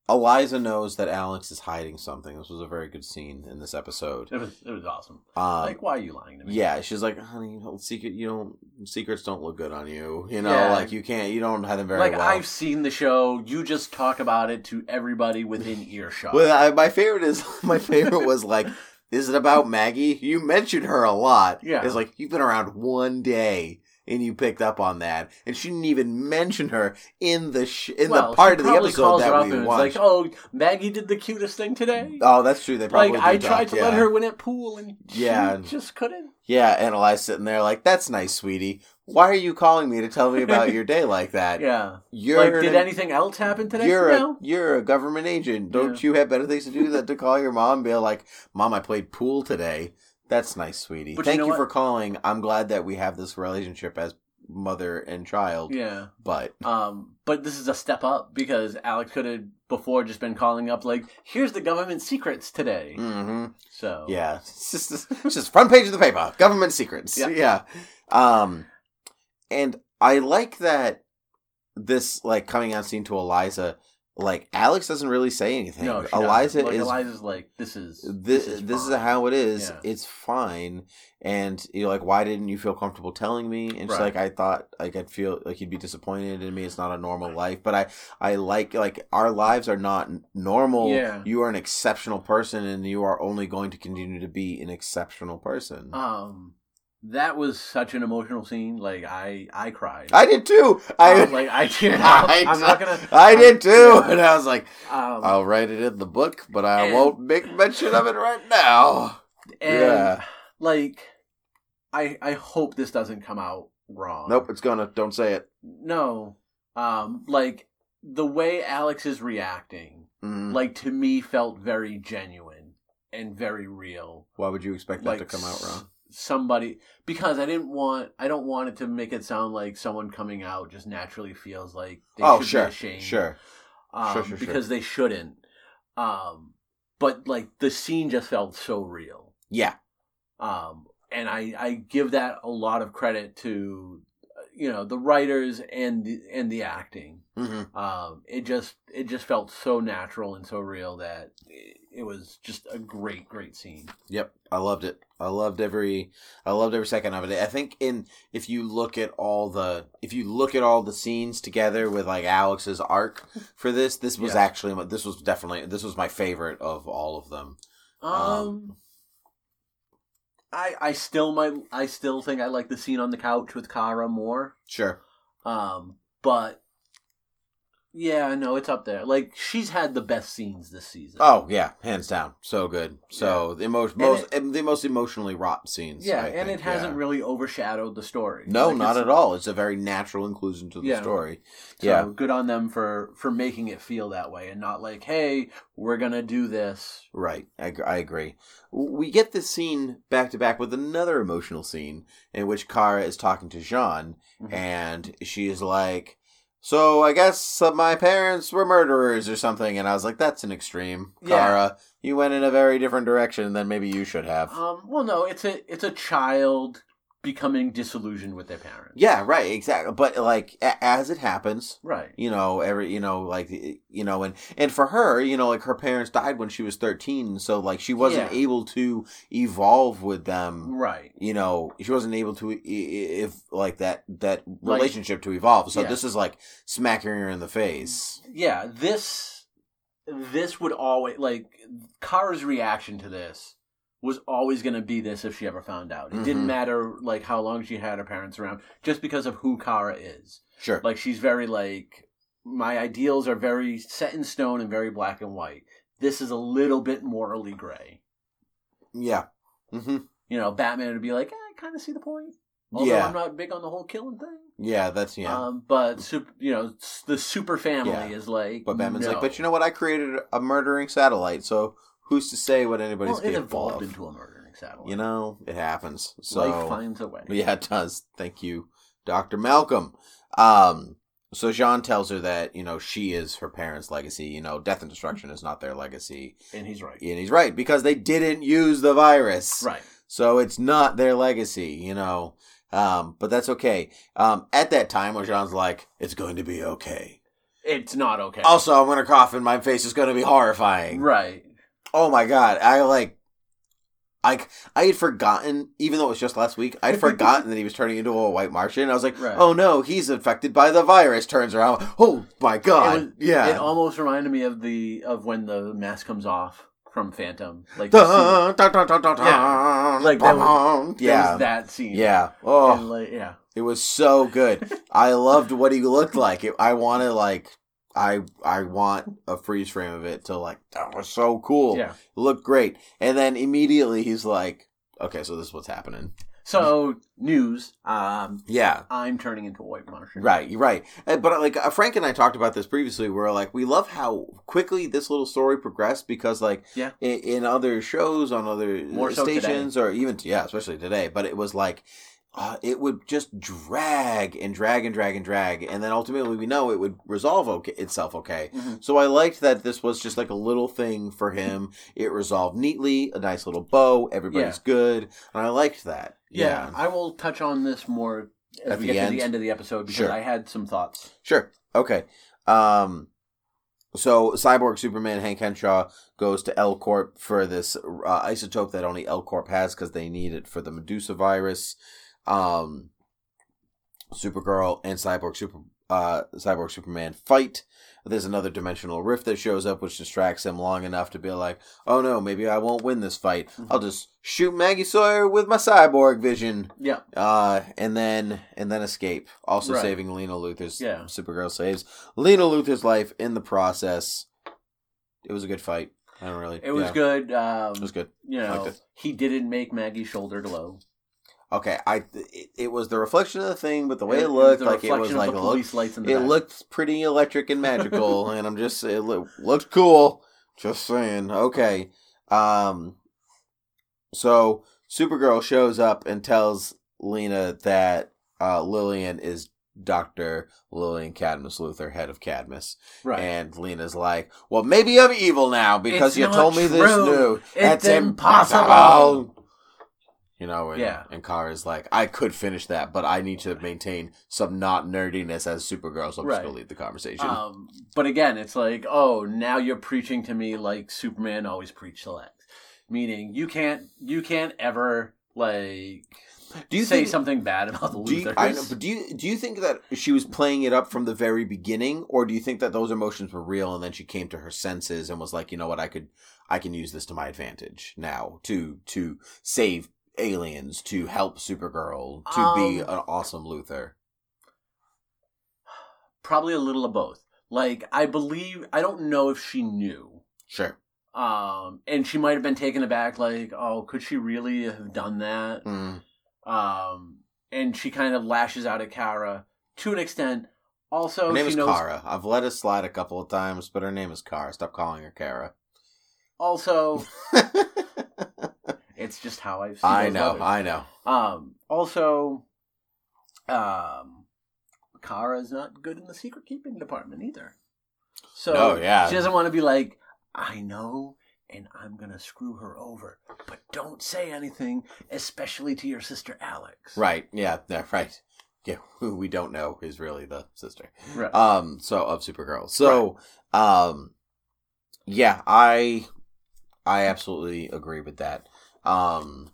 Eliza knows that Alex is hiding something. This was a very good scene in this episode. it was it was awesome. Um, like, why are you lying to me? yeah, she's like, honey, secret, you don't, secrets don't look good on you. You know, Yeah. like you can't, you don't have them very like well. I've seen the show. You just talk about it to everybody within earshot. Well, I, my favorite is my favorite was like, is it about Maggie? You mentioned her a lot. Yeah. it's like you've been around one day and you picked up on that, and she didn't even mention her in the sh- in well, the part of the episode that we watched. like, "Oh, Maggie did the cutest thing today." oh, that's true. They probably like I did tried talk, to yeah. let her win at pool, and she Yeah. just couldn't. Yeah, and Eli's sitting there like, "That's nice, sweetie. Why are you calling me to tell me about your day like that? Yeah. You're like, did an- anything else happen today? You're no. a you're a government agent. Don't you have better things to do than to call your mom and be like, "Mom, I played pool today." That's nice, sweetie. But you Thank know you, for calling. I'm glad that we have this relationship as mother and child. yeah. But Um, but this is a step up because Alex could have before just been calling up like, "Here's the government secrets today." hmm So yeah, it's just it's just front page of the paper. Government secrets. Yeah. Yeah. Um, and I like that this like coming out scene to Eliza. Like Alex doesn't really say anything. no. Eliza like, is Eliza's like, "This is this this is, fine." how it is. Yeah. It's fine. And you're like, why didn't you feel comfortable telling me? And she's Right. like, I thought like I'd feel like you'd be disappointed in me. It's not a normal life. But I I like like our lives are not normal. Yeah. You are an exceptional person, and you are only going to continue to be an exceptional person. Um, that was such an emotional scene. Like I, I cried. I did too. I I was like, I teared up. I, I'm not gonna. I did too, Yeah. and I was like, Um, I'll write it in the book, but I And- won't make mention of it right now. and yeah. like, I, I hope this doesn't come out wrong. Nope, it's gonna. Don't say it. No. Um, like the way Alex is reacting, Mhm. like to me, felt very genuine and very real. Why would you expect that Like to come out wrong? Somebody because I didn't want I don't want it to make it sound like someone coming out just naturally feels like they Oh, should sure, be ashamed. sure. um, Sure, sure, sure. because they shouldn't. Um, but like the scene just felt so real. Yeah, Um, and I, I give that a lot of credit to, you know, the writers and the, and the acting. hmm Um, it just it just felt so natural and so real that it, it was just a great great scene. yep. I loved it. I loved every. I loved every second of it. I think in if you look at all the if you look at all the scenes together with like Alex's arc for this, this was Yeah. actually this was definitely this was my favorite of all of them. Um, Um, I I still might I still think I like the scene on the couch with Kara more. Sure. Um, but yeah, no, it's up there. Like she's had the best scenes this season. Oh yeah, hands down, so good. So the most And most the most emotionally wrought scenes. yeah, I and think, it hasn't yeah. really overshadowed the story. No, Like, not at all. It's a very natural inclusion to the Yeah. story. So Yeah. good on them for for making it feel that way and not like, hey, we're gonna do this. Right, I, I agree. We get this scene back to back with another emotional scene in which Kara is talking to J'onn, Mhm. and she is like, "So I guess uh, my parents were murderers or something," and I was like, "That's an extreme, Yeah. Kara. You went in a very different direction than maybe you should have." Um, well, no, it's a it's a child becoming disillusioned with their parents. yeah, right, exactly. But like a- as it happens, right. you know every you know like you know and and for her you know like her parents died when she was 13 so like she wasn't Yeah. able to evolve with them Right. you know she wasn't able to if like that that relationship to evolve so yeah. this is like smacking her in the face Yeah. This this would always like Kara's reaction to this was always going to be this if she ever found out. It didn't Mhm. matter like how long she had her parents around, just because of who Kara is. sure Like she's very like my ideals are very set in stone and very black and white. This is a little bit morally gray. yeah hmm you know, Batman would be like, eh, I kind of see the point. Although Yeah. I'm not big on the whole killing thing. Yeah, that's yeah. Um, but super, you know, the super family Yeah. is like, but Batman's no. like, but you know what? I created a murdering satellite, so who's to say what anybody's well, it capable evolved of? into a murdering satellite. You know, it happens. So life finds a way. Yeah, it does. Thank you, Dr. Malcolm. Um, so J'onn tells her that, you know, she is her parents' legacy. You know, death and destruction is not their legacy. and he's right. And he's right, because they didn't use the virus. Right. So it's not their legacy, you know. Um, but that's okay. Um, at that time, when J'onn's like, it's going to be okay. It's not okay. Also, I'm going to cough and my face is going to be horrifying. right. Oh my god, I like I I had forgotten, even though it was just last week, I'd forgotten that he was turning into a white Martian. I was like, Right. oh no, he's infected by the virus. Turns around, oh my god, It was- yeah. It almost reminded me of the of when the mask comes off from Phantom. Like, Dun, dun, dun, dun, dun, Yeah. Like, that was- yeah, was that scene. yeah. Oh, And like, yeah. it was so good. I loved what he looked like. It, I want to like, I I want a freeze frame of it to like that was so cool. Yeah. looked great. And then immediately he's like, okay, so this is what's happening. So news. Um, Yeah. I'm turning into a white Martian. Right, you're right. Uh, But like uh, Frank and I talked about this previously, where like we love how quickly this little story progressed because like Yeah. in, in other shows on other More so stations or even yeah, especially today. But it was like uh, it would just drag and drag and drag and drag, and then ultimately we know it would resolve okay, itself okay. Mhm. So I liked that this was just like a little thing for him. It resolved neatly, a nice little bow. Everybody's good, and I liked that. Yeah. I will touch on this more as At we the get to end? the end of the episode because Sure. I had some thoughts. Sure. Okay. Um, so Cyborg Superman Hank Henshaw goes to L Corp for this uh, isotope that only L Corp has because they need it for the Medusa virus. Um, Supergirl and Cyborg Super uh, Cyborg Superman fight. There's another dimensional rift that shows up, which distracts him long enough to be like, "Oh no, maybe I won't win this fight. I'll just shoot Maggie Sawyer with my cyborg vision." Yeah. uh, and then and then escape. Also Right. saving Lena Luthor's. Yeah. Supergirl saves Lena Luthor's life in the process. It was a good fight. I don't really. It was yeah, good. Um, It was good. You know, he didn't make Maggie's shoulder glow. Okay, I it, it was the reflection of the thing, but the way It- it, it looked, the like it was like it looked, police lights in the it back. looked pretty electric and magical, and I'm just it loo- looked cool. Just saying. Okay. Um. So Supergirl shows up and tells Lena that uh, Lillian is Doctor Lillian Cadmus Luthor, head of Cadmus. right. And Lena's like, "Well, maybe I'm evil now because It's you told me this new. It's That's impossible." impossible." You know, and, Yeah. and Kara's like, I could finish that, but I need to maintain some not nerdiness as Supergirl, so I'm just gonna leave the conversation. Um, but again, it's like, oh, now you're preaching to me like Superman always preached to Lex, meaning you can't, you can't ever like do you say think something bad about the Do you, I know, but do you do you think that she was playing it up from the very beginning, or do you think that those emotions were real, and then she came to her senses and was like, you know what, I could, I can use this to my advantage now to to save aliens, to help Supergirl, to be Um, an awesome Luthor. Probably a little of both. Like I believe, I don't know if she knew. Sure. Um, and she might have been taken aback, like, oh, could she really have done that? Mm. Um, and she kind of lashes out at Kara to an extent. Also, Her name is knows. Kara. I've let it slide a couple of times, but her name is Kara. Stop calling her Kara. Also, it's just how I've. I know. I know. Um. Also, um, Kara's not good in the secret keeping department either. So Oh, yeah. she doesn't want to be like, I know, and I'm gonna screw her over, but don't say anything, especially to your sister Alex. Right. Yeah. Yeah. Right. Yeah. Who we don't know is really the sister. Right. um so of supergirl so um yeah i i absolutely agree with that um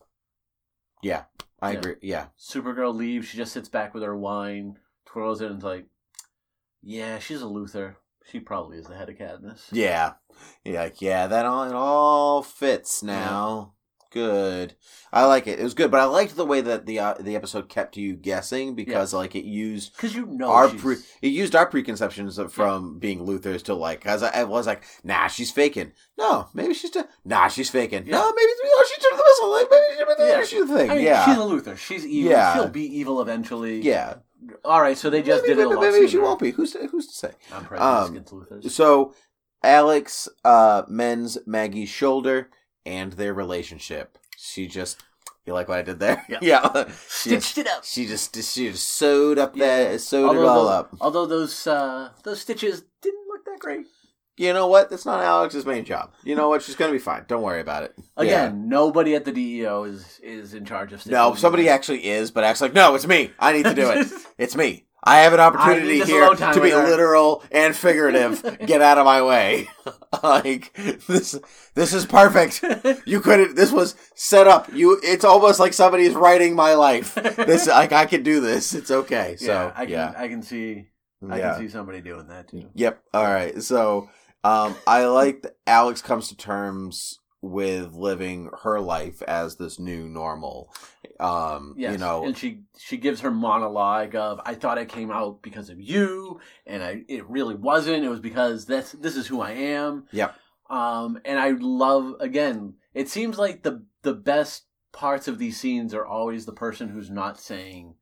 yeah i Yeah. agree yeah Supergirl leaves. She just sits back with her wine, twirls it, and is like, "Yeah, she's a Luthor. She probably is the head of Cadmus." yeah yeah like, yeah that all it all fits now good. I like it. It was good, but I liked the way that the uh, the episode kept you guessing because like it used Because you know our she's- pre it used our preconceptions of, from being Luthor's to like because I, I was like nah she's faking no maybe she's nah she's faking Yeah. no maybe oh, she took the missile like maybe she Yeah. yeah. thing I mean, yeah she's a Luthor. She's evil. Yeah. She'll be evil eventually. yeah All right, so they just maybe, did it a maybe, lot maybe she won't be who's to, who's to say I'm Um. So Alex uh mends Maggie's shoulder and their relationship. She just you like what I did there? Yeah. yeah. She just, Stitched it up. she just she just sewed up Yeah. that sewed it all tho- up. although those uh, those stitches didn't look that great. You know what? That's not Alex's main job. You know what? She's gonna be fine. Don't worry about it. Again, nobody at the DEO is is in charge of Yeah. No, somebody actually is, but acts like, no, it's me. I need to do it. It's me. I have an opportunity here to be her. literal and figurative. Get out of my way. like this this is perfect. You couldn't this was set up. You it's almost like somebody's writing my life. This like I can do this. It's okay. So yeah, I can yeah. I can see I yeah. can see somebody doing that too. Yep. All right. So um I like that Alex comes to terms with living her life as this new normal. Um Yes, you know and she she gives her monologue of I thought I came out because of you, and I it really wasn't. It was because this this is who I am. Yep. Um, and I love again. It seems like the the best parts of these scenes are always the person who's not saying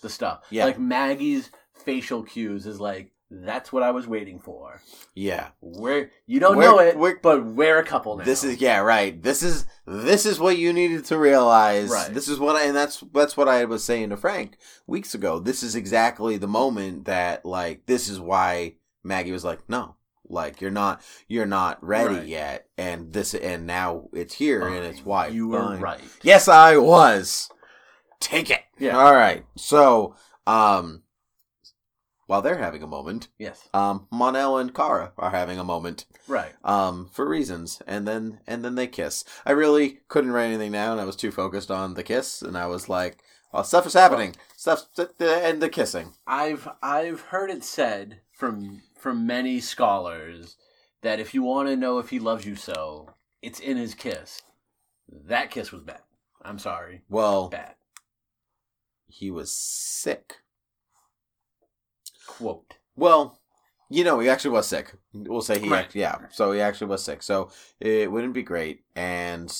the stuff. Yeah. Like Maggie's facial cues is like that's what I was waiting for. Yeah. Where you don't We're- know it, we're- but we're a couple now. This is yeah, right. This is this is what you needed to realize. Right. This is what I and that's that's what I was saying to Frank weeks ago. This is exactly the moment that like this is why Maggie was like, "No. Like you're not you're not ready Right. yet." And this and now it's here and it's why. you were Fine. right. Yes, I was. Take it. Yeah. All right. So, um while they're having a moment, Yes. um Mon-El and Kara are having a moment Right. um, for reasons, and then and then they kiss. I really couldn't write anything down. I was too focused on the kiss, and I was like, "Well, stuff is happening. Stuff and the kissing." I've I've heard it said from from many scholars that if you want to know if he loves you so, it's in his kiss. That kiss was bad. I'm sorry, Well, bad. he was sick. Quote. Well, you know, he actually was sick. We'll say he, Right. act- yeah. So he actually was sick. So it wouldn't be great, and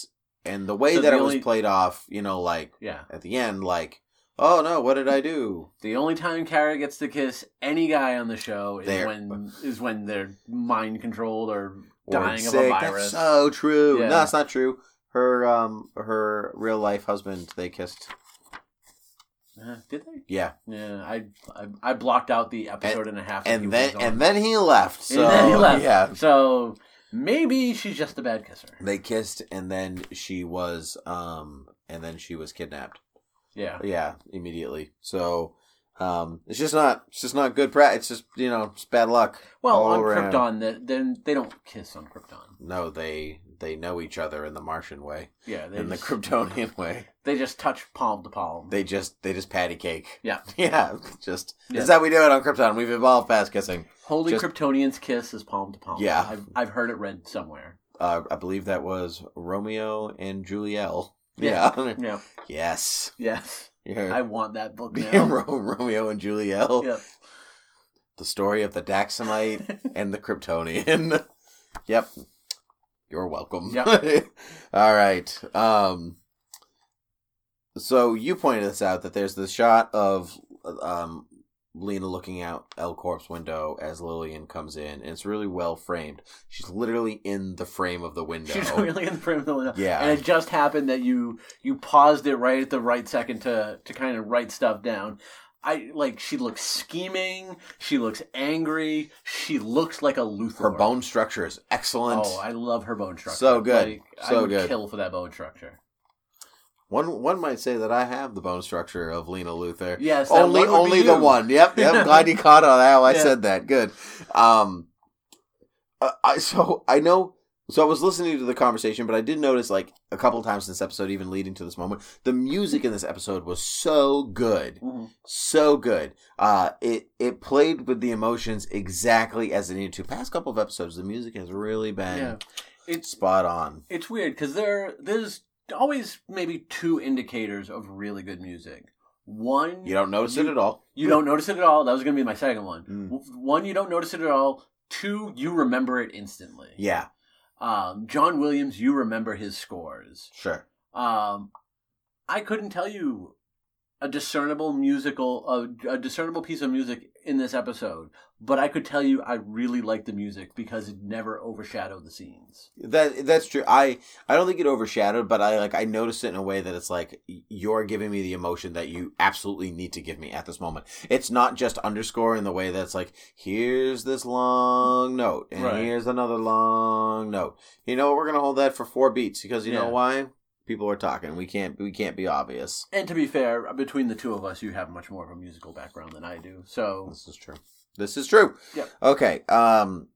and the way So that the it was played off, you know, like Yeah. at the end, like, oh no, what did I do? The only time Kara gets to kiss any guy on the show is when is when they're mind controlled or Or dying of a virus. That's so true. Yeah. No, that's not true. Her um her real life husband, they kissed. Uh, did they? Yeah. Yeah, I, I I blocked out the episode and, a half. and then and then he left. So And then he left. yeah, So maybe she's just a bad kisser. they kissed, and then she was um, and then she was kidnapped. Yeah. Yeah, immediately. So um, it's just not it's just not good. Pra- it's just you know it's bad luck. Well, on around. Krypton, then they don't kiss on Krypton. No, they they know each other in the Martian way, Yeah, in the Kryptonian way. they just touch palm to palm. They just they just patty cake. yeah, Yeah, just Yeah. is that we do it on Krypton. We've evolved past kissing. holy just- Kryptonians kiss is palm to palm. Yeah. I've, I've heard it read somewhere. Uh, I believe that was Romeo and Juliet. Yeah. Yeah. Yeah, yes. yes, Yeah. I want that book now. Romeo and Juliel. yeah. The story of the Daxamite and the Kryptonian. yep. You're welcome. Yep. All right. Um. So you pointed this out that there's the shot of um Lena looking out L Corp's window as Lillian comes in, and it's really well framed. She's literally in the frame of the window. She's really in the frame of the window. Yeah. and it just happened that you you paused it right at the right second to to kind of write stuff down. I like she looks scheming. She looks angry. She looks like a Luthor. Her bone structure is excellent. Oh, I love her bone structure. So good. Like, I So would good. Kill for that bone structure. One one might say that I have the bone structure of Lena Luthor. Yes, only one would be only the one. Yep, yep. I'm glad you caught on how I Yeah. said that. Good. Um, uh, I so I know. So I was listening to the conversation, but I did notice like a couple times in this episode, even leading to this moment, the music in this episode was so good, Mhm. so good. Uh, it it played with the emotions exactly as it needed to. Past couple of episodes, the music has really been Yeah, it's spot on. it's weird because there there's always maybe two indicators of really good music. One, You don't notice You- it at all. you don't notice it at all. That was going to be my second one. Mm. One, you don't notice it at all. Two, you remember it instantly. Yeah, Um, John Williams, you remember his scores. sure. Um, I couldn't tell you a discernible musical, a, a discernible piece of music in this episode, but I could tell you I really liked the music because it never overshadowed the scenes. That that's true. I I don't think it overshadowed, but I like I noticed it in a way that it's like you're giving me the emotion that you absolutely need to give me at this moment. It's not just underscore in the way that's like here's this long note and Right. here's another long note. You know we're gonna hold that for four beats because you know why people are talking. We can't we can't be obvious. And to be fair, between the two of us, you have much more of a musical background than I do. So This is true. This is true. Yeah. Okay. Um.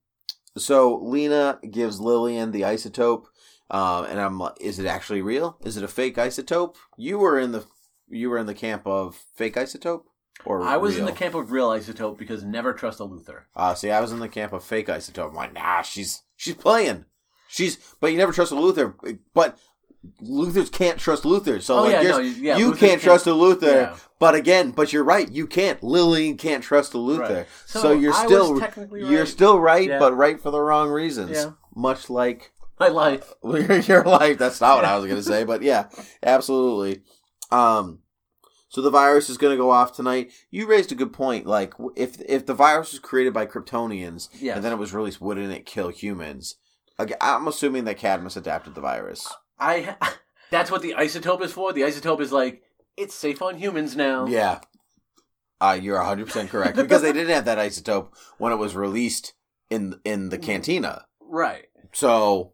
So Lena gives Lillian the isotope, um, and I'm like, is it actually real? Is it a fake isotope? You were in the you were in the camp of fake isotope, or I was in the camp of real isotope because never trust a Luthor. Uh, see, I was in the camp of fake isotope. I'm like, nah, she's she's playing. She's, but you never trust a Luthor. But Luthors can't trust Luthor. So Oh, like, yeah, no, yeah, you Luthors can't trust a Luthor. Yeah. But again, but you're right. You can't. Lillian can't trust a Luthor. Right. So, So you're I still you're right. still right, but right for the wrong reasons. Yeah. Much like My life. your life. That's not what I was going to say, but yeah, absolutely. Um, so the virus is going to go off tonight. You raised a good point. Like, if if the virus was created by Kryptonians Yes. and then it was released, wouldn't it kill humans? Like, I'm assuming that Cadmus adapted the virus. I. That's what the isotope is for. The isotope is like it's safe on humans now. Yeah. Uh, you're 100% correct. Because they didn't have that isotope when it was released in in the cantina. Right. So,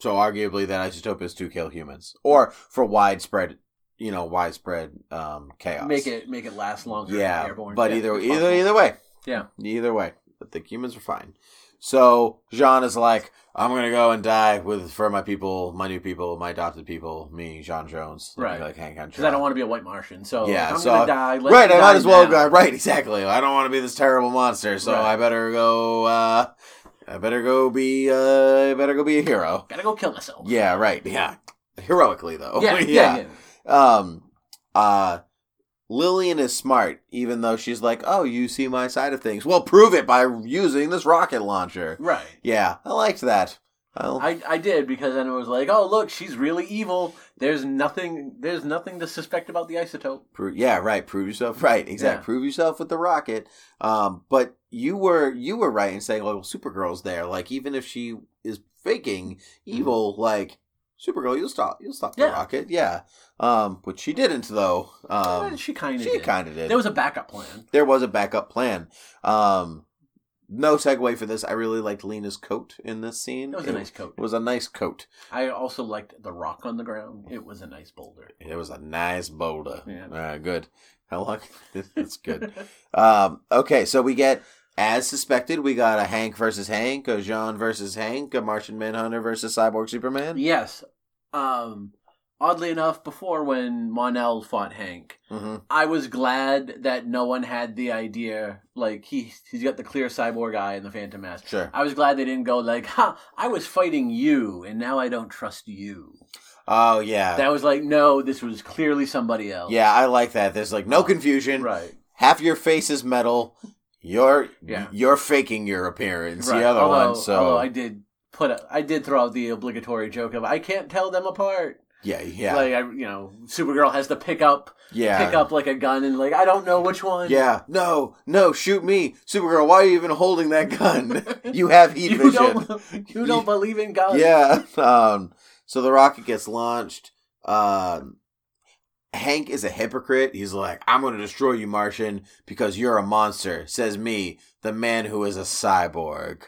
so arguably that isotope is to kill humans or for widespread, you know, widespread um, chaos. Make it make it last longer. yeah. Airborne. But either either either way, Yeah. either way, I think humans are fine. So J'onn is like, I'm gonna go and die with for my people, my new people, my adopted people, me, J'onn J'onzz. Right. Like Hank on Because I don't want to be a white Martian. So Yeah, I'm so- gonna die. Let right, I might as well go. Right, exactly. I don't want to be this terrible monster, so Right. I better go. uh I better go be. uh I better go be a hero. Gotta go kill myself. Yeah, right. Yeah, heroically though. Yeah. Yeah. yeah. Um. Uh. Lillian is smart, even though she's like, "Oh, you see my side of things. Well, prove it by using this rocket launcher." Right. Yeah, I liked that. Well, I, I did because then it was like, oh look, she's really evil. There's nothing there's nothing to suspect about the isotope. Pro- yeah, right. Prove yourself. Right, exactly. Yeah. Prove yourself with the rocket. Um, but you were you were right in saying, well, Supergirl's there. Like, even if she is faking evil, like Supergirl, you'll stop. You'll stop the. Yeah. rocket. Yeah. Um, which she didn't though. Um, Eh, she kind of she did. kind of did. There was a backup plan. there was a backup plan. Um, no segue for this. I really liked Lena's coat in this scene. It was a nice coat. It was a nice coat. I also liked the rock on the ground. It was a nice boulder. It was a nice boulder. Yeah. Uh, good. How long? That's good. Um, okay, so we get, as suspected, we got a Hank versus Hank, a J'onn versus Hank, a Martian Manhunter versus Cyborg Superman. yes. Um oddly enough, before when Mon-El fought Hank, hmm I was glad that no one had the idea like he he's got the clear cyborg eye and the phantom mask. Sure. I was glad they didn't go like, "Ha, I was fighting you and now I don't trust you." Oh yeah, That was like, "No, this was clearly somebody else." yeah. I like that. There's like no confusion. Right. Half your face is metal. You're Yeah. you're faking your appearance. right. The other although, one. So I did put a, I did throw out the obligatory joke of I can't tell them apart. yeah, yeah, Like I, you know, Supergirl has to pick up yeah. pick up like a gun and like I don't know which one. Yeah, no, no, shoot me, Supergirl. Why are you even holding that gun? you have heat you vision. don't you don't believe in guns. Yeah. Um. So the rocket gets launched. Um. Hank is a hypocrite. He's like, "I'm going to destroy you, Martian, because you're a monster." Says me, the man who is a cyborg,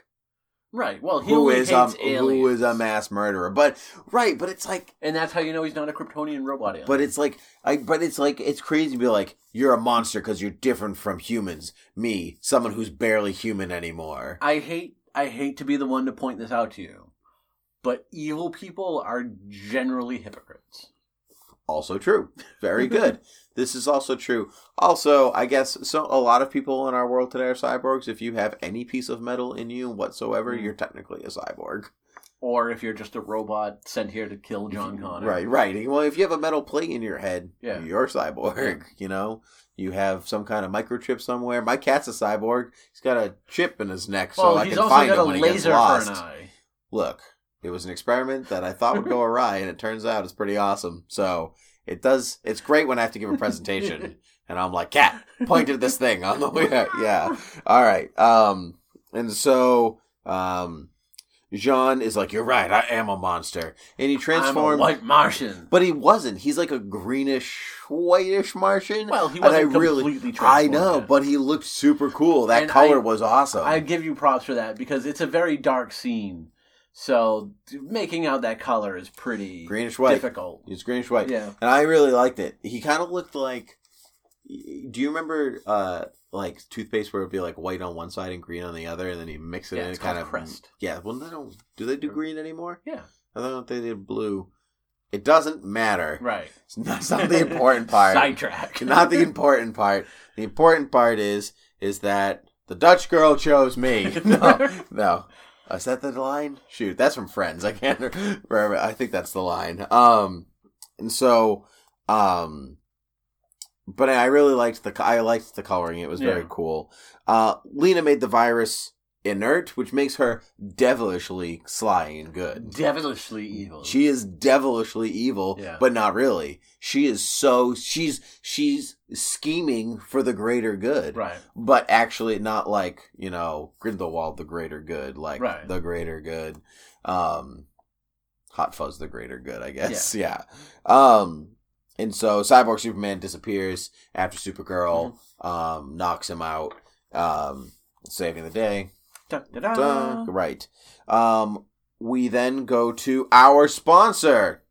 Right. Well, he who only a aliens. Um, who is a mass murderer. But right, but it's like, and that's how you know he's not a Kryptonian robot alien. but it's like, I. But it's like, it's crazy to be like, you're a monster because you're different from humans. Me, someone who's barely human anymore. I hate I hate to be the one to point this out to you, but evil people are generally hypocrites. Also true. Very good. this is also true. Also, I guess so. A lot of people in our world today are cyborgs. If you have any piece of metal in you whatsoever, Mm. you're technically a cyborg. or if you're just a robot sent here to kill John Connor. Right, right. Well, if you have a metal plate in your head, Yeah. you're cyborg. You know, you have some kind of microchip somewhere. My cat's a cyborg. He's got a chip in his neck, so Well, I can find him when he gets laser for lost. an eye. Look, it was an experiment that I thought would go awry, and it turns out it's pretty awesome. So it does. It's great when I have to give a presentation, and I'm like, "Cat, point at this thing on the way." Yeah. All right. Um, and so um, J'onn is like, "You're right. I am a monster," and he transforms. white Martian. But he wasn't. He's like a greenish, whitish Martian. Well, he And I wasn't really- completely I transformed know, but he looked super cool. That And color I- was awesome. I give you props for that because it's a very dark scene. So making out that color is pretty greenish white. difficult. He's greenish white. Yeah. And I really liked it. He kind of looked like. Do you remember uh like toothpaste where it'd be like white on one side and green on the other, and then you mix it Yeah, in it's and kind of Crest. Yeah. Well, they don't. Do they do green anymore? Yeah. I thought they did blue. It doesn't matter. Right. It's not, it's not the important part. Sidetrack. not the important part. The important part is is that the Dutch girl chose me. No, no. Is that the line? Shoot, that's from Friends. I can't remember. I think that's the line. Um, and so, um, but I really liked the I liked the coloring. It was very Yeah. cool. Uh, Lena made the virus inert, which makes her devilishly sly and good. Devilishly evil. She is devilishly evil, Yeah. but not really. She is so she's she's scheming for the greater good, right. but actually not like you know Grindelwald the greater good, like Right. the greater good. Um, Hot Fuzz the greater good, I guess. Yeah. Um, and so Cyborg Superman disappears after Supergirl Mm-hmm. um knocks him out, um, saving the day. Da, da, da. Right. Um, we then go to our sponsor.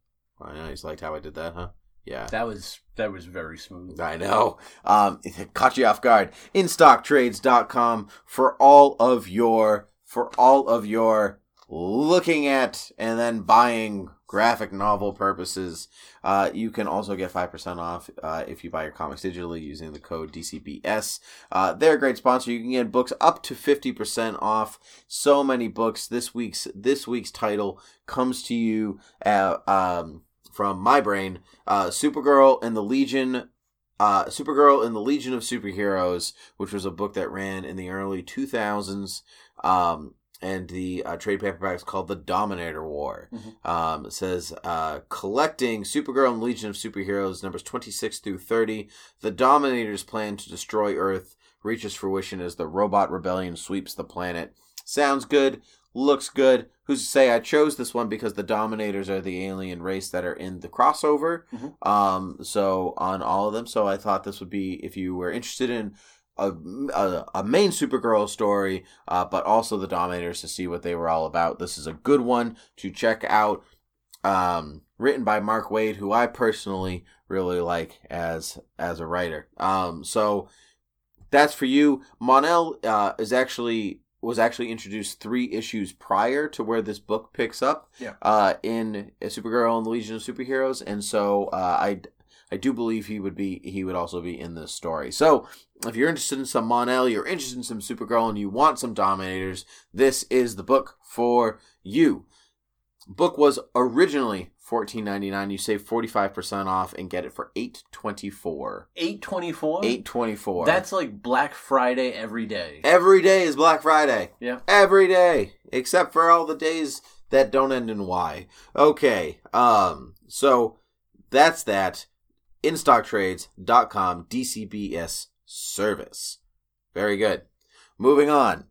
I know you liked how I did that, huh? Yeah. That was that was very smooth. I know. Um, it caught you off guard. InStockTrades.com for all of your for all of your looking at and then buying graphic novel purposes. Uh, you can also get five percent off uh, if you buy your comics digitally using the code DCBS. Uh, they're a great sponsor. You can get books up to fifty percent off. So many books. This week's this week's title comes to you uh, um, from my brain. Uh, Supergirl and the Legion uh, Supergirl and the Legion of Superheroes, which was a book that ran in the early 2000s. Um, and the uh, trade paperback is called The Dominator War. Mhm. Um, it says uh, collecting Supergirl and Legion of Superheroes numbers 26 through 30. The Dominator's plan to destroy Earth reaches fruition as the robot rebellion sweeps the planet. Sounds good, looks good. Who's to say I chose this one because the Dominators are the alien race that are in the crossover. Mhm. Um, so on all of them. So I thought this would be if you were interested in a, a, a main Supergirl story, uh, but also the Dominators to see what they were all about. This is a good one to check out. Um, written by Mark Waid, who I personally really like as as a writer. Um, so that's for you. Mon-El uh, is actually was actually introduced three issues prior to where this book picks up. Yeah. Uh, in Supergirl and the Legion of Superheroes, and so uh, I I do believe he would be he would also be in this story. So if you're interested in some Mon-El, you're interested in some Supergirl, and you want some Dominators, this is the book for you. Book was originally fourteen ninety nine. You save forty five percent off and get it for eight twenty four. Eight twenty four. Eight twenty four. That's like Black Friday every day. every day is Black Friday. Yeah. Every day, except for all the days that don't end in Y. Okay. Um. So that's that. InStockTrades.com DCBS service. Very good. Moving on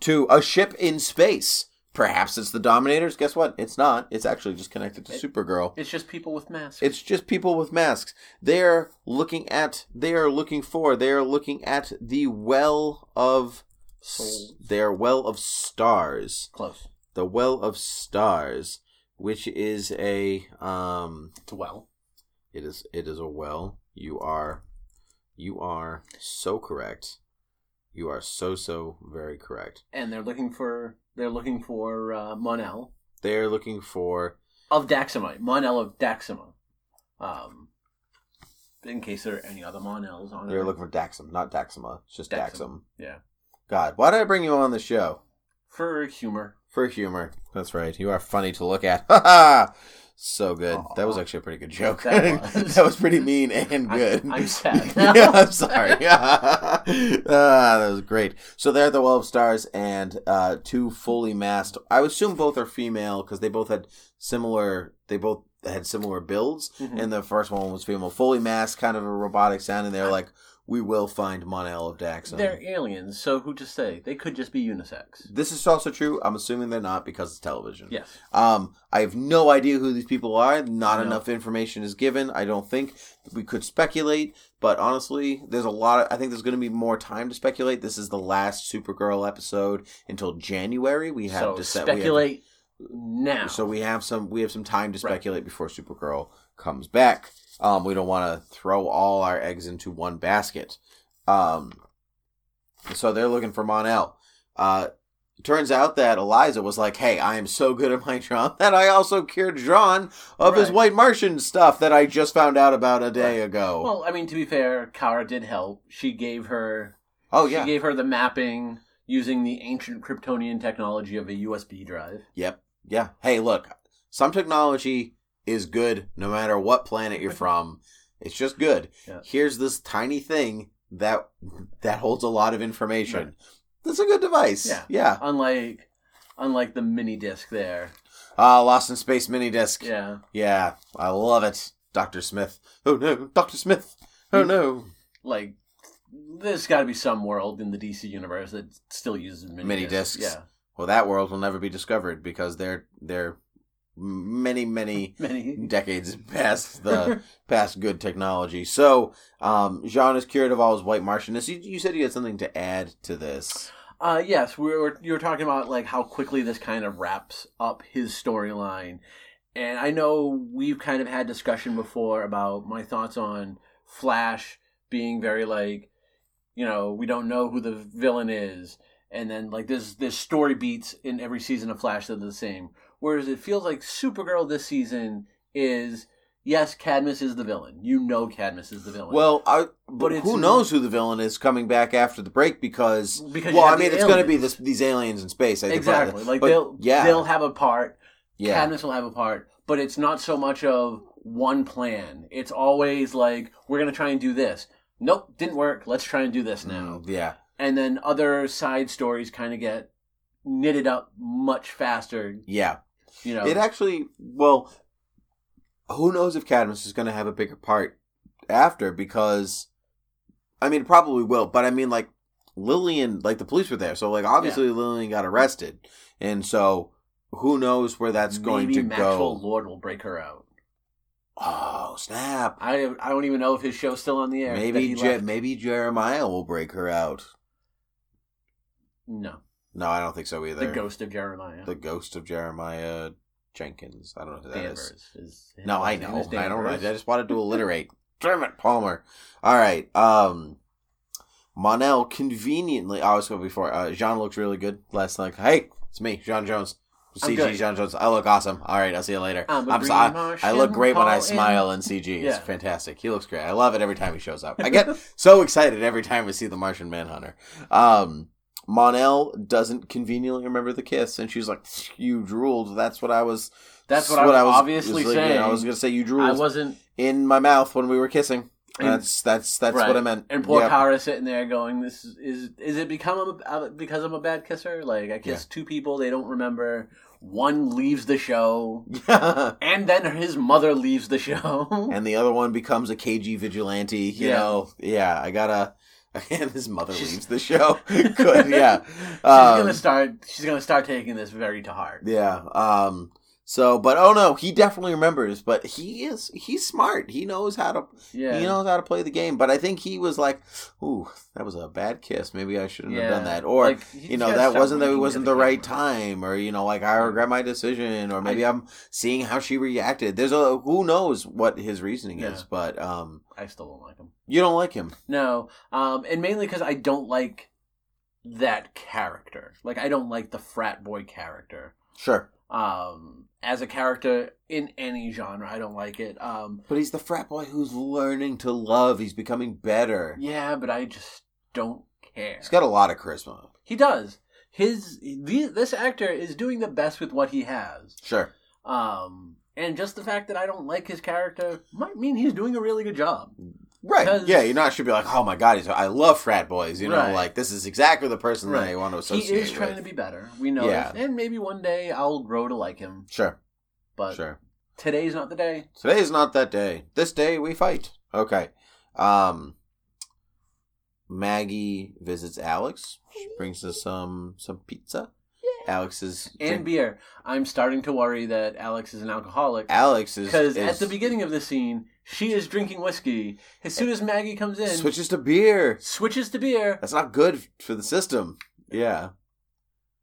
to a ship in space. Perhaps it's the Dominators. Guess what? It's not. It's actually just connected to It- Supergirl. It's just people with masks. It's just people with masks. They're looking at. They are looking for. They are looking at the well of. Souls. Their well of stars. close. The well of stars, which is a um. It's well. It is. It is a well. You are. You are so correct. You are so so very correct. And they're looking for they're looking for uh, Mon-El They're looking for. of Daxamite. Mon-El of Daxima. Um, in case there are any other Mon-Els on They're looking for Daxum, not Daxima. It's just. Daxam. Yeah. God, why did I bring you on the show? for humor. For humor. That's right. You are funny to look at. Ha ha! So good. That was actually a pretty good joke. That was. that was pretty mean and good. I'm sad yeah, I'm sorry. ah, that was great. So they're the Well of Stars and uh, two fully masked. I would assume both are female because they both had similar. They both had similar builds. Mhm. And the first one was female, fully masked, kind of a robotic sound. And they're like, "We will find Mon-El of Daxon." They're aliens, so who to say? They could just be unisex. This is also true. I'm assuming they're not because it's television. Yes. Um, I have no idea who these people are. Not No. enough information is given. I don't think we could speculate, but honestly, there's a lot. Of, I think there's going to be more time to speculate. This is the last Supergirl episode until January. We have So to set, we have- speculate now. so we have some. We have some time to Right. speculate before Supergirl comes back. Um, we don't want to throw all our eggs into one basket. Um, so they're looking for Mon-El. Uh, turns out that Eliza was like, "Hey, I am so good at my job that I also cured J'onn of his White Martian stuff that I just found out about a day ago." Well, I mean, to be fair, Kara did help. She gave her. oh yeah, She gave her the mapping using the ancient Kryptonian technology of a USB drive. Yep. Yeah. Hey, look, some technology is good no matter what planet you're from. It's just good. Yeah. Here's this tiny thing that that holds a lot of information. Right. That's a good device. Yeah. Yeah. Unlike, unlike the mini disc there. Ah, Lost in Space mini disc. Yeah. Yeah, I love it. Dr. Smith. Oh no, Dr. Smith. Oh no. Like, there's got to be some world in the DC universe that still uses mini, Mini discs. discs. Yeah. Well, that world will never be discovered because they're they're many many Many. decades past the past good technology. So, um, J'onn is cured of all his white Martianness. You, you said you had something to add to this. Uh, yes, we were. You were talking about like how quickly this kind of wraps up his storyline, and I know we've kind of had discussion before about my thoughts on Flash being very like, you know, we don't know who the villain is, and then like there's there's story beats in every season of Flash that are the same. Whereas it feels like Supergirl this season is yes, Cadmus is the villain. You know, Cadmus is the villain. Well, I, But but who knows who the villain is coming back after the break because, Because well, I mean, it's going to be this these aliens in space. I think, exactly. Like but they'll yeah, they'll have a part. yeah, Cadmus will have a part, but it's not so much of one plan. It's always like we're gonna try and do this. Nope, didn't work. Let's try and do this now. Mm, yeah, And then other side stories kind of get knitted up much faster. yeah. You know, It actually, well, who knows if Cadmus is going to have a bigger part after because, I mean, it probably will, but I mean, like, Lillian, like, the police were there, so, like, obviously Lillian got arrested, and so who knows where that's going to Maxwell go. Lord will break her out. Oh, snap. I I don't even know if his show's still on the air. Maybe, Je- maybe Jeremiah will break her out. no, No, I don't think so either. the ghost of Jeremiah. The ghost of Jeremiah Jenkins. I don't know who that is. Danvers is. his No, I know. I don't. I just wanted to alliterate. Damn it, Palmer. All right. Um, Mon-El conveniently. I was going before. Uh, J'onn looks really good last night. Hey, it's me, J'onn J'onzz. CG. J'onn J'onzz. I look awesome. All right, I'll see you later. I'm I'm. I look great when I smile in. CG. It's Yeah. fantastic. He looks great. I love it every time he shows up. I get so excited every time we see the Martian Manhunter. Um, Mon-El doesn't conveniently remember the kiss, and she's like, "You drooled." That's what I was. That's what I was obviously was saying. I was going to say you drooled. I wasn't. in my mouth when we were kissing. And- That's that's that's Right. what I meant. And poor Yep. Kara sitting there going, "This is is, is it become a, because I'm a bad kisser? Like I kiss two people, they don't remember. One leaves the show, and then his mother leaves the show. and the other one becomes a KG vigilante. You Yeah. know, yeah. I gotta. And his mother She's- leaves the show. Good, yeah. she's Um, gonna start. She's gonna start taking this very to heart. Yeah. Um. So, but oh no, he definitely remembers. But he is he's smart. He knows how to Yeah, he knows how to play the game. But I think he was like, "Ooh, that was a bad kiss. Maybe I shouldn't have done that." Or Like, you know, that wasn't that it wasn't the the right time. Or you know, like I regret my decision. Or maybe I- am seeing how she reacted. There's a who knows what his reasoning is. But um, I still don't like him. you don't like him. No, um, and mainly because I don't like that character. Like I don't like the frat boy character. Sure. Um, as a character in any genre, I don't like it. Um, But he's the frat boy who's learning to love. He's becoming better. yeah, but I just don't care. He's got a lot of charisma. He does. his the, this actor is doing the best with what he has. Sure. Um, and just the fact that I don't like his character might mean he's doing a really good job. Right. Yeah, you're not should be like, oh my god, he's, I love frat boys. You know, Right. like this is exactly the person that I want to associate. He is trying with. to be better. We know Yeah. this, and maybe one day I'll grow to like him. Sure. But Sure. today's not the day. Today's not that day. This day we fight. Okay. Um Maggie visits Alex. She brings us some some pizza. Alex is And beer. I'm starting to worry that Alex is an alcoholic. Alex is Because at the beginning of the scene, she is drinking whiskey. As soon as Maggie comes in, switches to beer. switches to beer. That's not good for the system. Yeah.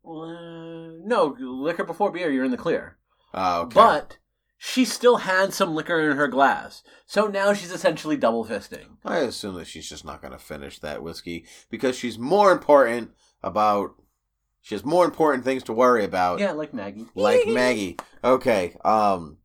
Uh, no, liquor before beer, you're in the clear. Oh, okay. But she still had some liquor in her glass. So now she's essentially double fisting. I assume that she's just not going to finish that whiskey because she's more important about. She has more important things to worry about. Yeah, like Maggie. like Maggie. Okay. Um,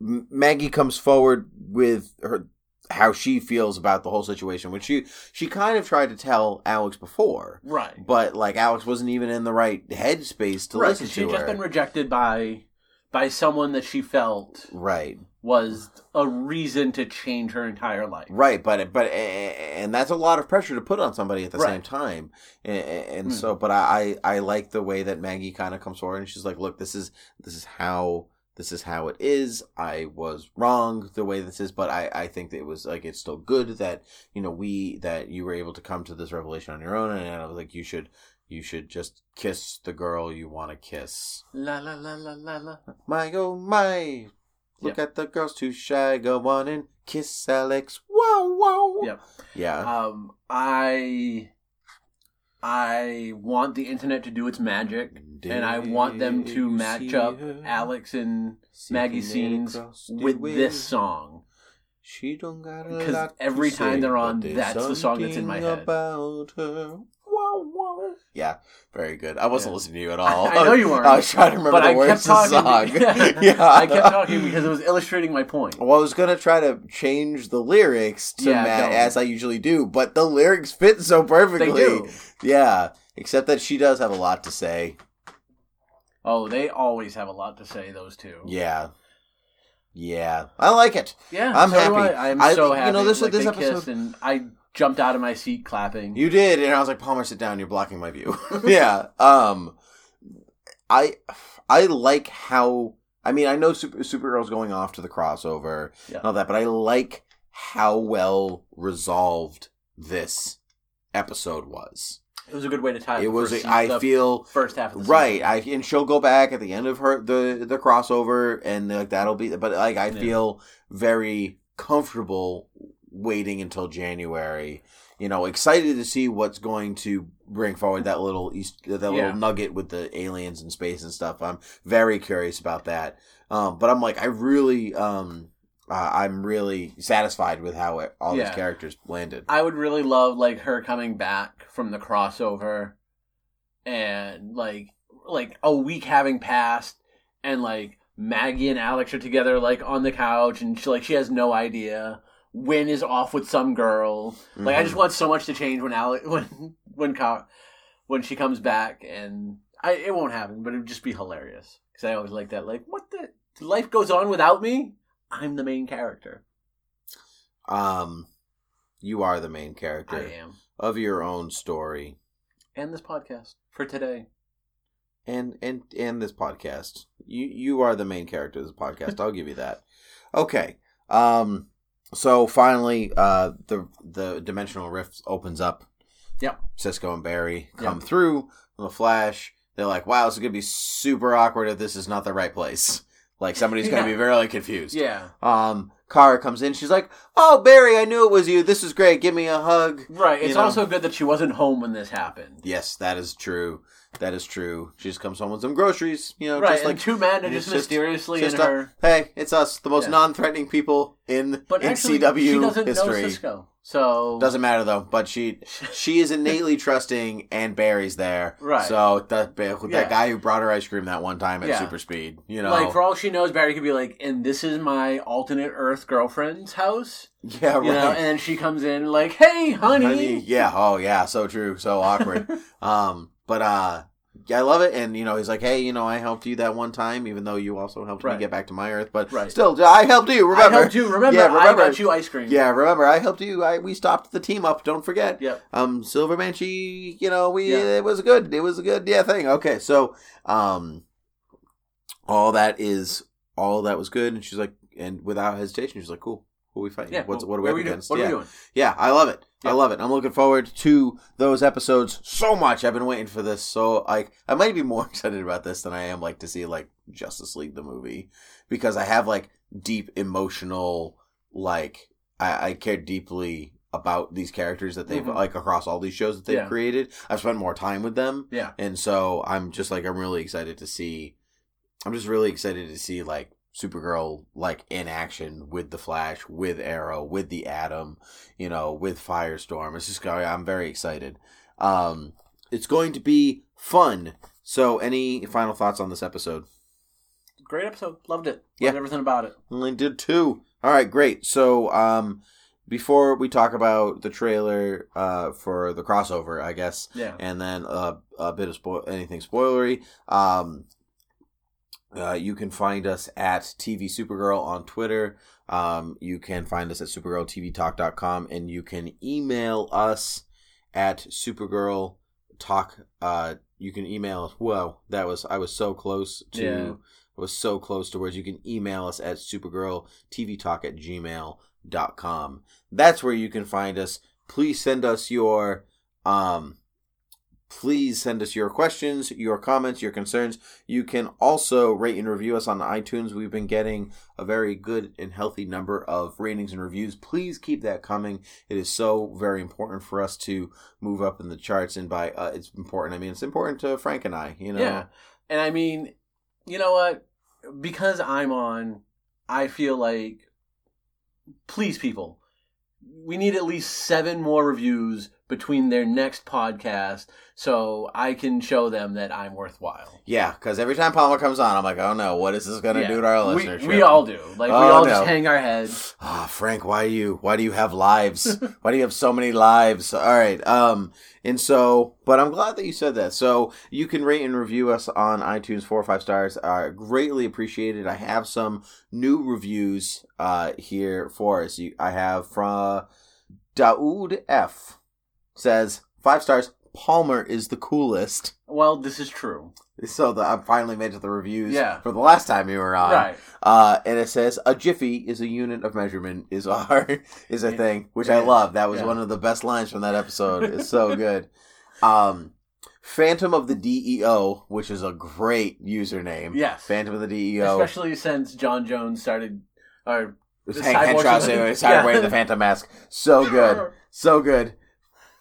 Maggie comes forward with her how she feels about the whole situation, which she she kind of tried to tell Alex before, Right. but like Alex wasn't even in the right headspace to right, listen to had just been rejected by by someone that she felt right. was a reason to change her entire life. Right, but but and that's a lot of pressure to put on somebody at the same time, and, and Hmm. so. But I I I like the way that Maggie kind of comes forward and she's like, "Look, this is this is how this is how it is. I was wrong the way this is, but I I think that it was like it's still good that you know we that you were able to come to this revelation on your own, and I was like, you should you should just kiss the girl you want to kiss. La la la la la la. My oh my." Look at the girls too shy. Go on and kiss Alex. Whoa, whoa. Yep. Yeah. Um, I I want the internet to do its magic, and I want them to match up Alex and Maggie scenes with this song. She don't got a Because every time say, they're on, that's the song that's in my head. About her. Wow, wow. Yeah, very good. I wasn't Yeah. listening to you at all. I know you weren't. I was trying to remember the I words of the song. yeah, I kept talking because it was illustrating my point. Well, I was gonna try to change the lyrics to Yeah, Matt as I usually do, but the lyrics fit so perfectly. They do. Yeah, except that she does have a lot to say. Oh, they always have a lot to say. Those two. Yeah, yeah, I like it. Yeah, I'm so happy. I. I'm I- so you happy. know, this- like, this episode- and I jumped out of my seat clapping. You did, and I was like, Palmer, sit down. You're blocking my view. yeah. Um, I I like how. I mean, I know Super, Supergirl's going off to the crossover Yeah. and all that, but I like how well resolved this episode was. It was a good way to tie. It was. first a- I the feel first half of the right. I and she'll go back at the end of her the the crossover, and like that'll be. But like, I Yeah. feel very comfortable waiting until January. You know, excited to see what's going to bring forward that little East, that little nugget with the aliens and space and stuff. I'm very curious about that. Um, but I'm like, I really, um, uh, I'm really satisfied with how it, all Yeah. these characters landed. I would really love like her coming back from the crossover, and like like a week having passed, and like Maggie and Alex are together like on the couch, and she like she has no idea. Winn is off with some girl. Like I Mhm. just want so much to change when Alex when when when she comes back, and I it won't happen, but it would just be hilarious because I always like that. Like what the life goes on without me. I'm the main character. um, you are the main character I am, of your own story. and this podcast for today. and and and this podcast. You you are the main character of this podcast. I'll give you that. Okay. Um. So finally, uh, the the dimensional rift opens up. Yep. Cisco and Barry come Yep. through the Flash. They're like, "Wow, this is gonna be super awkward if this is not the right place." Like somebody's gonna be very confused. Yeah. Um. Kara comes in. She's like, "Oh, Barry, I knew it was you. This is great. Give me a hug." Right. You It's know? also good that she wasn't home when this happened. Yes, that is true. That is true. She just comes home with some groceries. You know, right. just and like two men are just mysteriously just in her. Hey, it's us, the most Yeah. non-threatening people in But in actually, CW she doesn't know history. Cisco, so Doesn't matter though. But she she is innately trusting, and Barry's there. Right. So that that Yeah. guy who brought her ice cream that one time at Yeah. super speed. You know. like for all she knows, Barry could be like, "And this is my alternate Earth girlfriend's house," yeah. Right. you know. And then she comes in like, "Hey, honey." Honey, Yeah. Oh yeah. So true. So awkward. um. But uh. I love it. And you know, he's like, hey, you know, I helped you that one time, even though you also helped Right. me get back to my Earth. But Right. still, I helped you. Remember? I helped you. Remember, Yeah, remember. I got you ice cream. Yeah, remember, I helped you. I we stopped the team up. Don't forget. Yep. Um, Silver Banshee. You know, we Yeah. it was a good. It was a good yeah thing. Okay, so um, all that is all that was good, and she's like, and without hesitation, she's like, cool. Who are we fighting? Yeah. What's, what are we up doing? against? What yeah. are we doing? Yeah, I love it. I love it. I'm looking forward to those episodes so much. I've been waiting for this. So I I might be more excited about this than I am like to see like Justice League the movie because I have like deep emotional like I, I care deeply about these characters that they've Mhm. like across all these shows that they've Yeah. created. I've spent more time with them. Yeah. And so I'm just like I'm really excited to see I'm just really excited to see like Supergirl like in action with the Flash, with Arrow, with the Atom, you know, with Firestorm. It's just going I'm very excited. Um it's going to be fun. So any final thoughts on this episode? Great episode. Loved it. Yeah. Everything about it. Only did two. All right, great. So, um, before we talk about the trailer uh, for the crossover, I guess, Yeah. and then uh, a bit of spoil anything spoilery, um, uh, you can find us at TV Supergirl on Twitter. Um, you can find us at supergirltvtalk.com, and you can email us at supergirl talk. Uh, you can email us. Whoa, that was I was so close to. Yeah. I was so close to words. You can email us at supergirltvtalk at gmail.com. That's where you can find us. Please send us your um please send us your questions, your comments, your concerns. You can also rate and review us on iTunes. We've been getting a very good and healthy number of ratings and reviews. Please keep that coming. It is so very important for us to move up in the charts. And by uh, it's important, I mean it's important to Frank and I. You know, Yeah. And I mean, you know what? Because I'm on, I feel like, please, people, we need at least seven more reviews between their next podcast so I can show them that I'm worthwhile. Yeah, because every time Palmer comes on, I'm like, oh no, what is this going to Yeah. do to our We, listenership? we all do. Like, we Oh, all no. just hang our heads. Ah, Frank, why do you why do you have lives? why do you have so many lives? All right. Um and so but I'm glad that you said that. So you can rate and review us on iTunes four or five stars. Uh greatly appreciated. I have some new reviews uh here for us. You, I have from Daoud F says five stars. Palmer is the coolest. Well, this is true. So the, I finally made it to the reviews Yeah. for the last time you were on. right. Uh, and it says a jiffy is a unit of measurement is our is a Yeah. thing, which I love. That was Yeah. one of the best lines from that episode. It's so good. Um, Phantom of the DEO, which is a great username. Yes. Phantom of the DEO. Especially since J'onn J'onzz started, or Hank Henshaw Susan. started Yeah. wearing the Phantom mask. So good. So good.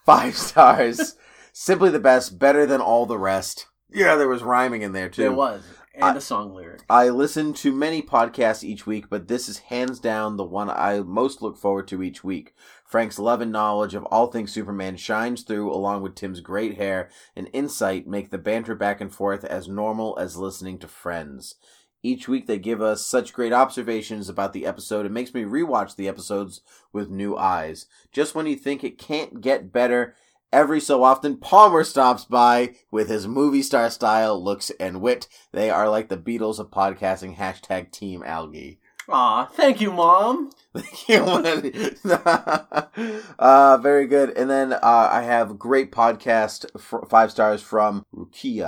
Five stars. Simply the best. Better than all the rest. Yeah, there was rhyming in there too. There was. And I- a song lyric. I listen to many podcasts each week, but this is hands down the one I most look forward to each week. Frank's love and knowledge of all things Superman shines through, along with Tim's great hair and insight, make the banter back and forth as normal as listening to friends. Each week they give us such great observations about the episode, it makes me rewatch the episodes with new eyes. Just when you think it can't get better, every so often Palmer stops by with his movie star style, looks, and wit. They are like the Beatles of podcasting. Hashtag Team Algae. Aw, thank you, Mom. Thank you. uh, very good. And then uh, I have great podcast, f- five stars from Rukia.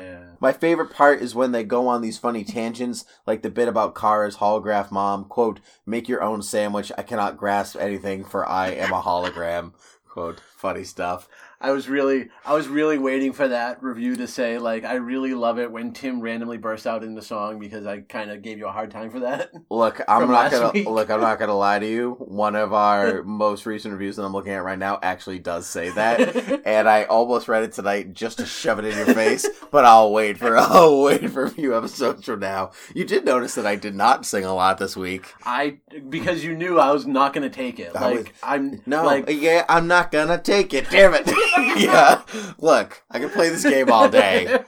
yeah. My favorite part is when they go on these funny tangents, like the bit about Kara's holograph mom. Quote, make your own sandwich. I cannot grasp anything, for I am a hologram. Quote, funny stuff. I was really, I was really waiting for that review to say like, I really love it when Tim randomly bursts out in the song because I kind of gave you a hard time for that. Look, I'm not gonna week. look. I'm not gonna lie to you. One of our most recent reviews that I'm looking at right now actually does say that, and I almost read it tonight just to shove it in your face. But I'll wait for I'll wait for a few episodes from now. You did notice that I did not sing a lot this week. I because you knew I was not going to take it. I Like I'm No, like yeah, I'm not gonna take it. Damn it. yeah, look, I can play this game all day.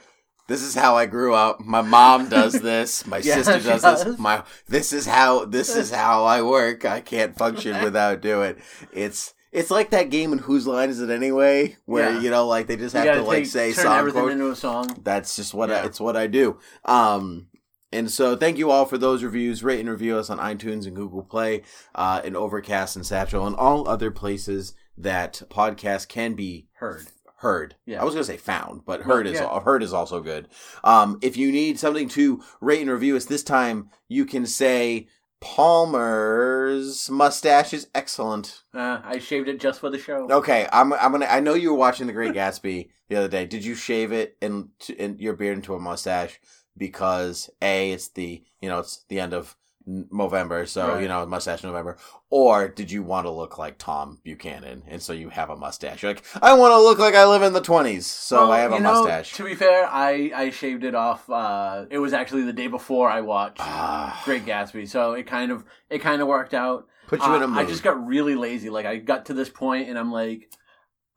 This is how I grew up. My mom does this. My Yeah, sister does, does. this. My this is how this is how I work. I can't function without doing it. It's It's like that game in Whose Line Is It Anyway, where Yeah. you know, like they just You have to like take- say turn song everything quote. into a song. That's just what I, it's what I do. Um, and so thank you all for those reviews. Rate and review us on iTunes and Google Play, uh, and Overcast and Satchel and all other places that podcasts can be Heard. heard. Yeah. I was gonna say found, but heard is yeah. heard is also good. Um, if you need something to rate and review us this time, you can say Palmer's mustache is excellent. Uh, I shaved it just for the show. Okay, I'm I'm gonna. I know you were watching The Great Gatsby the other day. Did you shave it and and your beard into a mustache because a it's the you know it's the end of November, so Right. you know mustache November, or did you want to look like Tom Buchanan and so you have a mustache? You're like, I want to look like I live in the twenties, so Well, I have a you know, mustache. To be fair, I, I shaved it off. Uh, it was actually the day before I watched Ah. Great Gatsby, so it kind of it kind of worked out. Put you in a Uh, mood. I just got really lazy. Like I got to this point, and I'm like,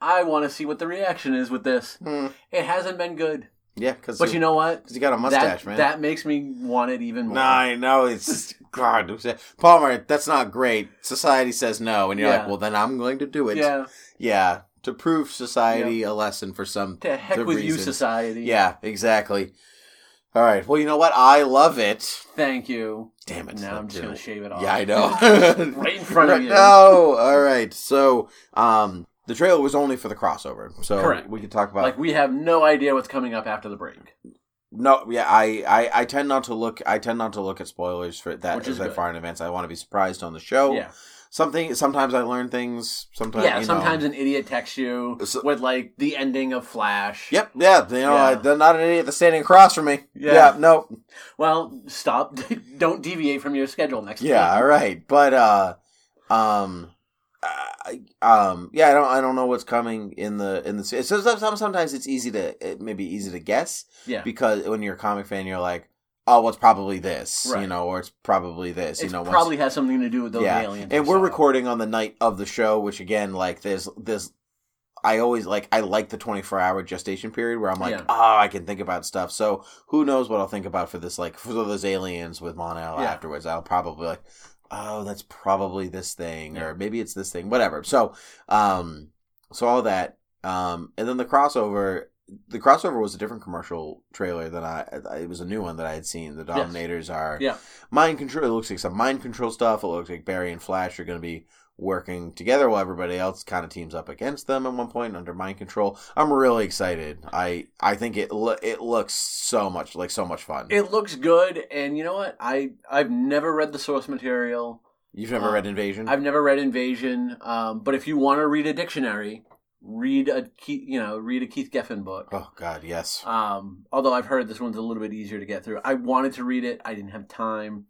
I want to see what the reaction is with this. Hmm. It hasn't been good, yeah, because but you know what? Because you got a mustache, that, man. That makes me want it even more. No, I know it's God, Palmer. That's not great. Society says no, and you're like, well, then I'm going to do it. yeah, Yeah, to prove society a lesson for some. to heck with you, society. Yeah, exactly. All right. Well, you know what? I love it. Thank you. Damn it. Now I'm just gonna shave it off. Yeah, I know. right in front of you. No. All right. So, um, the trailer was only for the crossover, so Correct. we could talk about. Like we have no idea what's coming up after the break. no, yeah, I, I, I tend not to look. I tend not to look at spoilers for that Which is that good. far in advance. I want to be surprised on the show. Yeah. Something. Sometimes I learn things. Sometimes. yeah, you know. sometimes an idiot texts you So- with like the ending of Flash. Yep. Yeah. You know, Yeah. I, they're not an idiot. They're standing across from me. Yeah. Yeah. no. Well, stop. Don't deviate from your schedule next Yeah, all right. But uh um um yeah, I don't I don't know what's coming in the in the so sometimes sometimes it's easy to it may be easy to guess Yeah. because when you're a comic fan you're like, "Oh, well, it's probably this," you know, or it's probably this, It you know, once- probably has something to do with those yeah. aliens. And we we're saw. recording on the night of the show, which again, like there's this I always like I like the 24 hour gestation period where I'm like, Yeah. oh, I can think about stuff. So who knows what I'll think about for this like for those aliens with Mon-El Yeah. afterwards. I'll probably like, oh, that's probably this thing, or maybe it's this thing, whatever. So, um, so all that, um, and then the crossover. The crossover was a different commercial trailer than I. It was a new one that I had seen. The Yes. Dominators are Yeah. mind control. It looks like some mind control stuff. It looks like Barry and Flash are going to be working together while everybody else kind of teams up against them at one point under mind control. I'm really excited. I I think it lo- it looks so much like so much fun. It looks good, and you know what? I I've never read the source material. You've never uh, read Invasion? I've never read Invasion. Um, but if you want to read a dictionary, read a Keith, you know, read a Keith Giffen book. oh God, yes. Um, although I've heard this one's a little bit easier to get through. I wanted to read it. I didn't have time.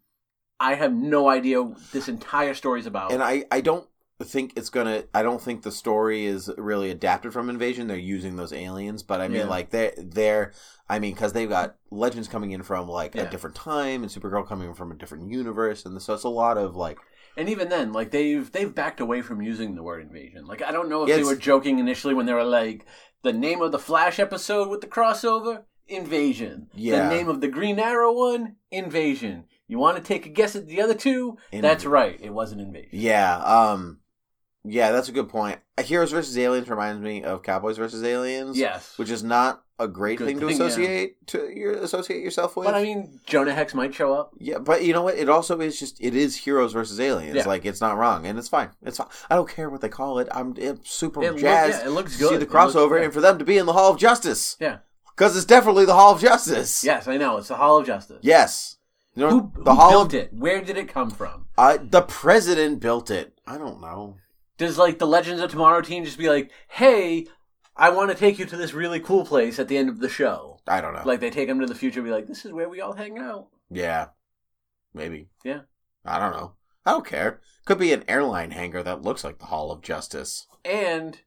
I have no idea what this entire story is about. And I I don't think it's gonna. I don't think the story is really adapted from Invasion. They're using those aliens, but I mean, Yeah. like they they're. I mean, because they've got Legends coming in from like Yeah. a different time, and Supergirl coming from a different universe, and so it's a lot of like And even then, like they've they've backed away from using the word invasion. Like I don't know if they were joking initially when they were like the name of the Flash episode with the crossover, Invasion. Yeah. The name of the Green Arrow one, Invasion. You want to take a guess at the other two? In- That's right. It was an invasion. Yeah, um yeah, that's a good point. Heroes versus Aliens reminds me of Cowboys versus Aliens. Yes. Which is not a great Good thing to thing, yeah. associate to your associate yourself with. but I mean, Jonah Hex might show up. yeah, but you know what? It also is just it is Heroes versus Aliens. Yeah. Like it's not wrong, and it's fine. It's fine. I don't care what they call it. I'm, super It look- jazzed yeah, it looks to good. see the looks crossover and for them to be in the Hall of Justice. Yeah. because it's definitely the Hall of Justice. Yes, I know. It's the Hall of Justice. Yes. You know, Who, the who Hall built of it? Where did it come from? uh, the president built it. I don't know. Does like the Legends of Tomorrow team just be like, "Hey, I want to take you to this really cool place at the end of the show"? I don't know. Like they take them to the future, and be like, "This is where we all hang out." Yeah. Maybe. Yeah. I don't know. I don't care. Could be an airline hangar that looks like the Hall of Justice. And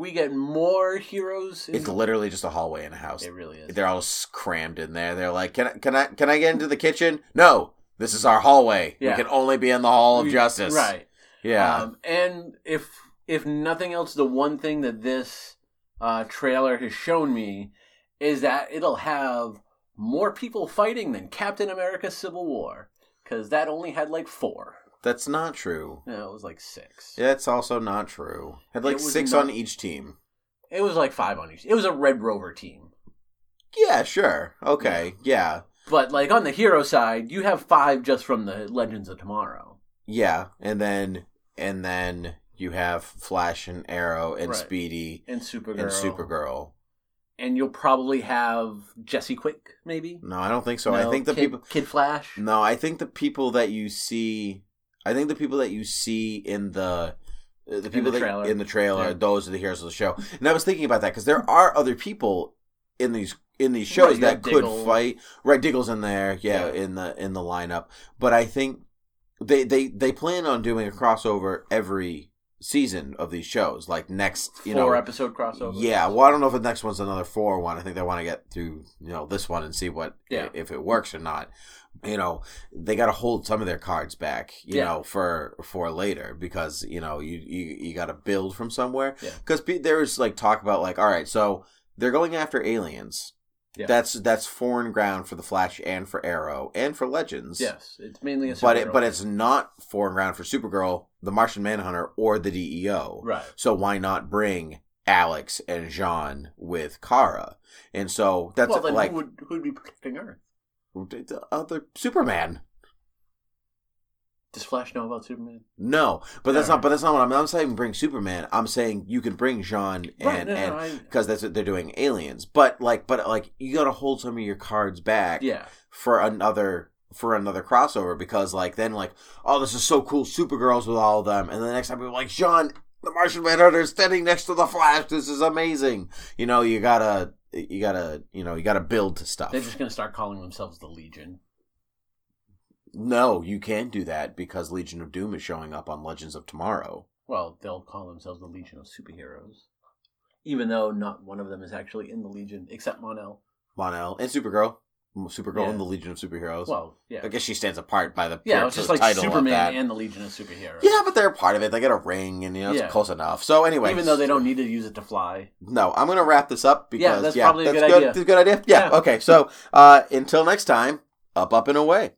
we get more heroes. In... It's literally just a hallway in a house. it really is. They're all crammed in there. They're like, "Can I can I can I get into the kitchen?" No. This is our hallway. Yeah. We can only be in the Hall of We- Justice. right? Yeah. Um, and if if nothing else, the one thing that this uh, trailer has shown me is that it'll have more people fighting than Captain America: Civil War, because that only had like four. That's not true. No, it was like six. That's also not true. Had like It was six not- on each team. It was like five on each. It was a Red Rover team. Yeah, sure. Okay, yeah. But like on the hero side, you have five just from the Legends of Tomorrow. Yeah. And then and then you have Flash and Arrow and Right. Speedy And Supergirl. and Supergirl. And you'll probably have Jesse Quick, maybe. No, I don't think so. I No, think the Kid, people Kid Flash. No, I think the people that you see, I think the people that you see in the uh, the people the that trailer. in the trailer, Yeah. those are the heroes of the show. And I was thinking about that because there are other people in these in these shows Right, that could Diggle. fight. Right, Diggle's in there, yeah, Yeah. in the in the lineup. But I think they they they plan on doing a crossover every season of these shows. Like next, you Four know, episode crossover. yeah, well, I don't know if the next one's another four one. I think they want to get through, you know, this one and see what Yeah. if it works or not. You know, they got to hold some of their cards back, you Yeah. know, for for later because you know you you, you got to build from somewhere. Yeah. Because there's like talk about like, all right, so they're going after aliens. Yeah. That's that's foreign ground for the Flash and for Arrow and for Legends. Yes, it's mainly a But it, but it's not foreign ground for Supergirl, the Martian Manhunter, or the DEO. right. So why not bring Alex and J'onn with Kara? And so that's well, like who would who would be protecting Earth? The other Superman. Does Flash know about Superman? No, but that's not. But that's not what I'm. I'm not saying. Bring Superman. I'm saying you can bring J'onn and right. No, and no, I, because that's what they're doing. Aliens, but like, but like, you got to hold some of your cards back yeah. for another for another crossover because like then like oh this is so cool Supergirls with all of them and the next time people like J'onn the Martian Manhunter is standing next to the Flash this is amazing you know you gotta you gotta you know you gotta build to stuff They're just gonna start calling themselves the Legion. no you can't do that because Legion of Doom is showing up on Legends of Tomorrow Well, they'll call themselves the Legion of Superheroes, even though not one of them is actually in the Legion except Mon-El. Mon-El and Supergirl Supergirl Yeah. and the Legion of Superheroes Well, yeah, I guess she stands apart by the yeah, it's just like title of Superman and the Legion of Superheroes. yeah but they're part of it they get a ring and you know it's Yeah. close enough so anyway even though they don't need to use it to fly. No, I'm going to wrap this up because Yeah, that's probably a good good, idea. That's a good idea. Yeah. Yeah. Okay. So uh, until next time, up, up and away.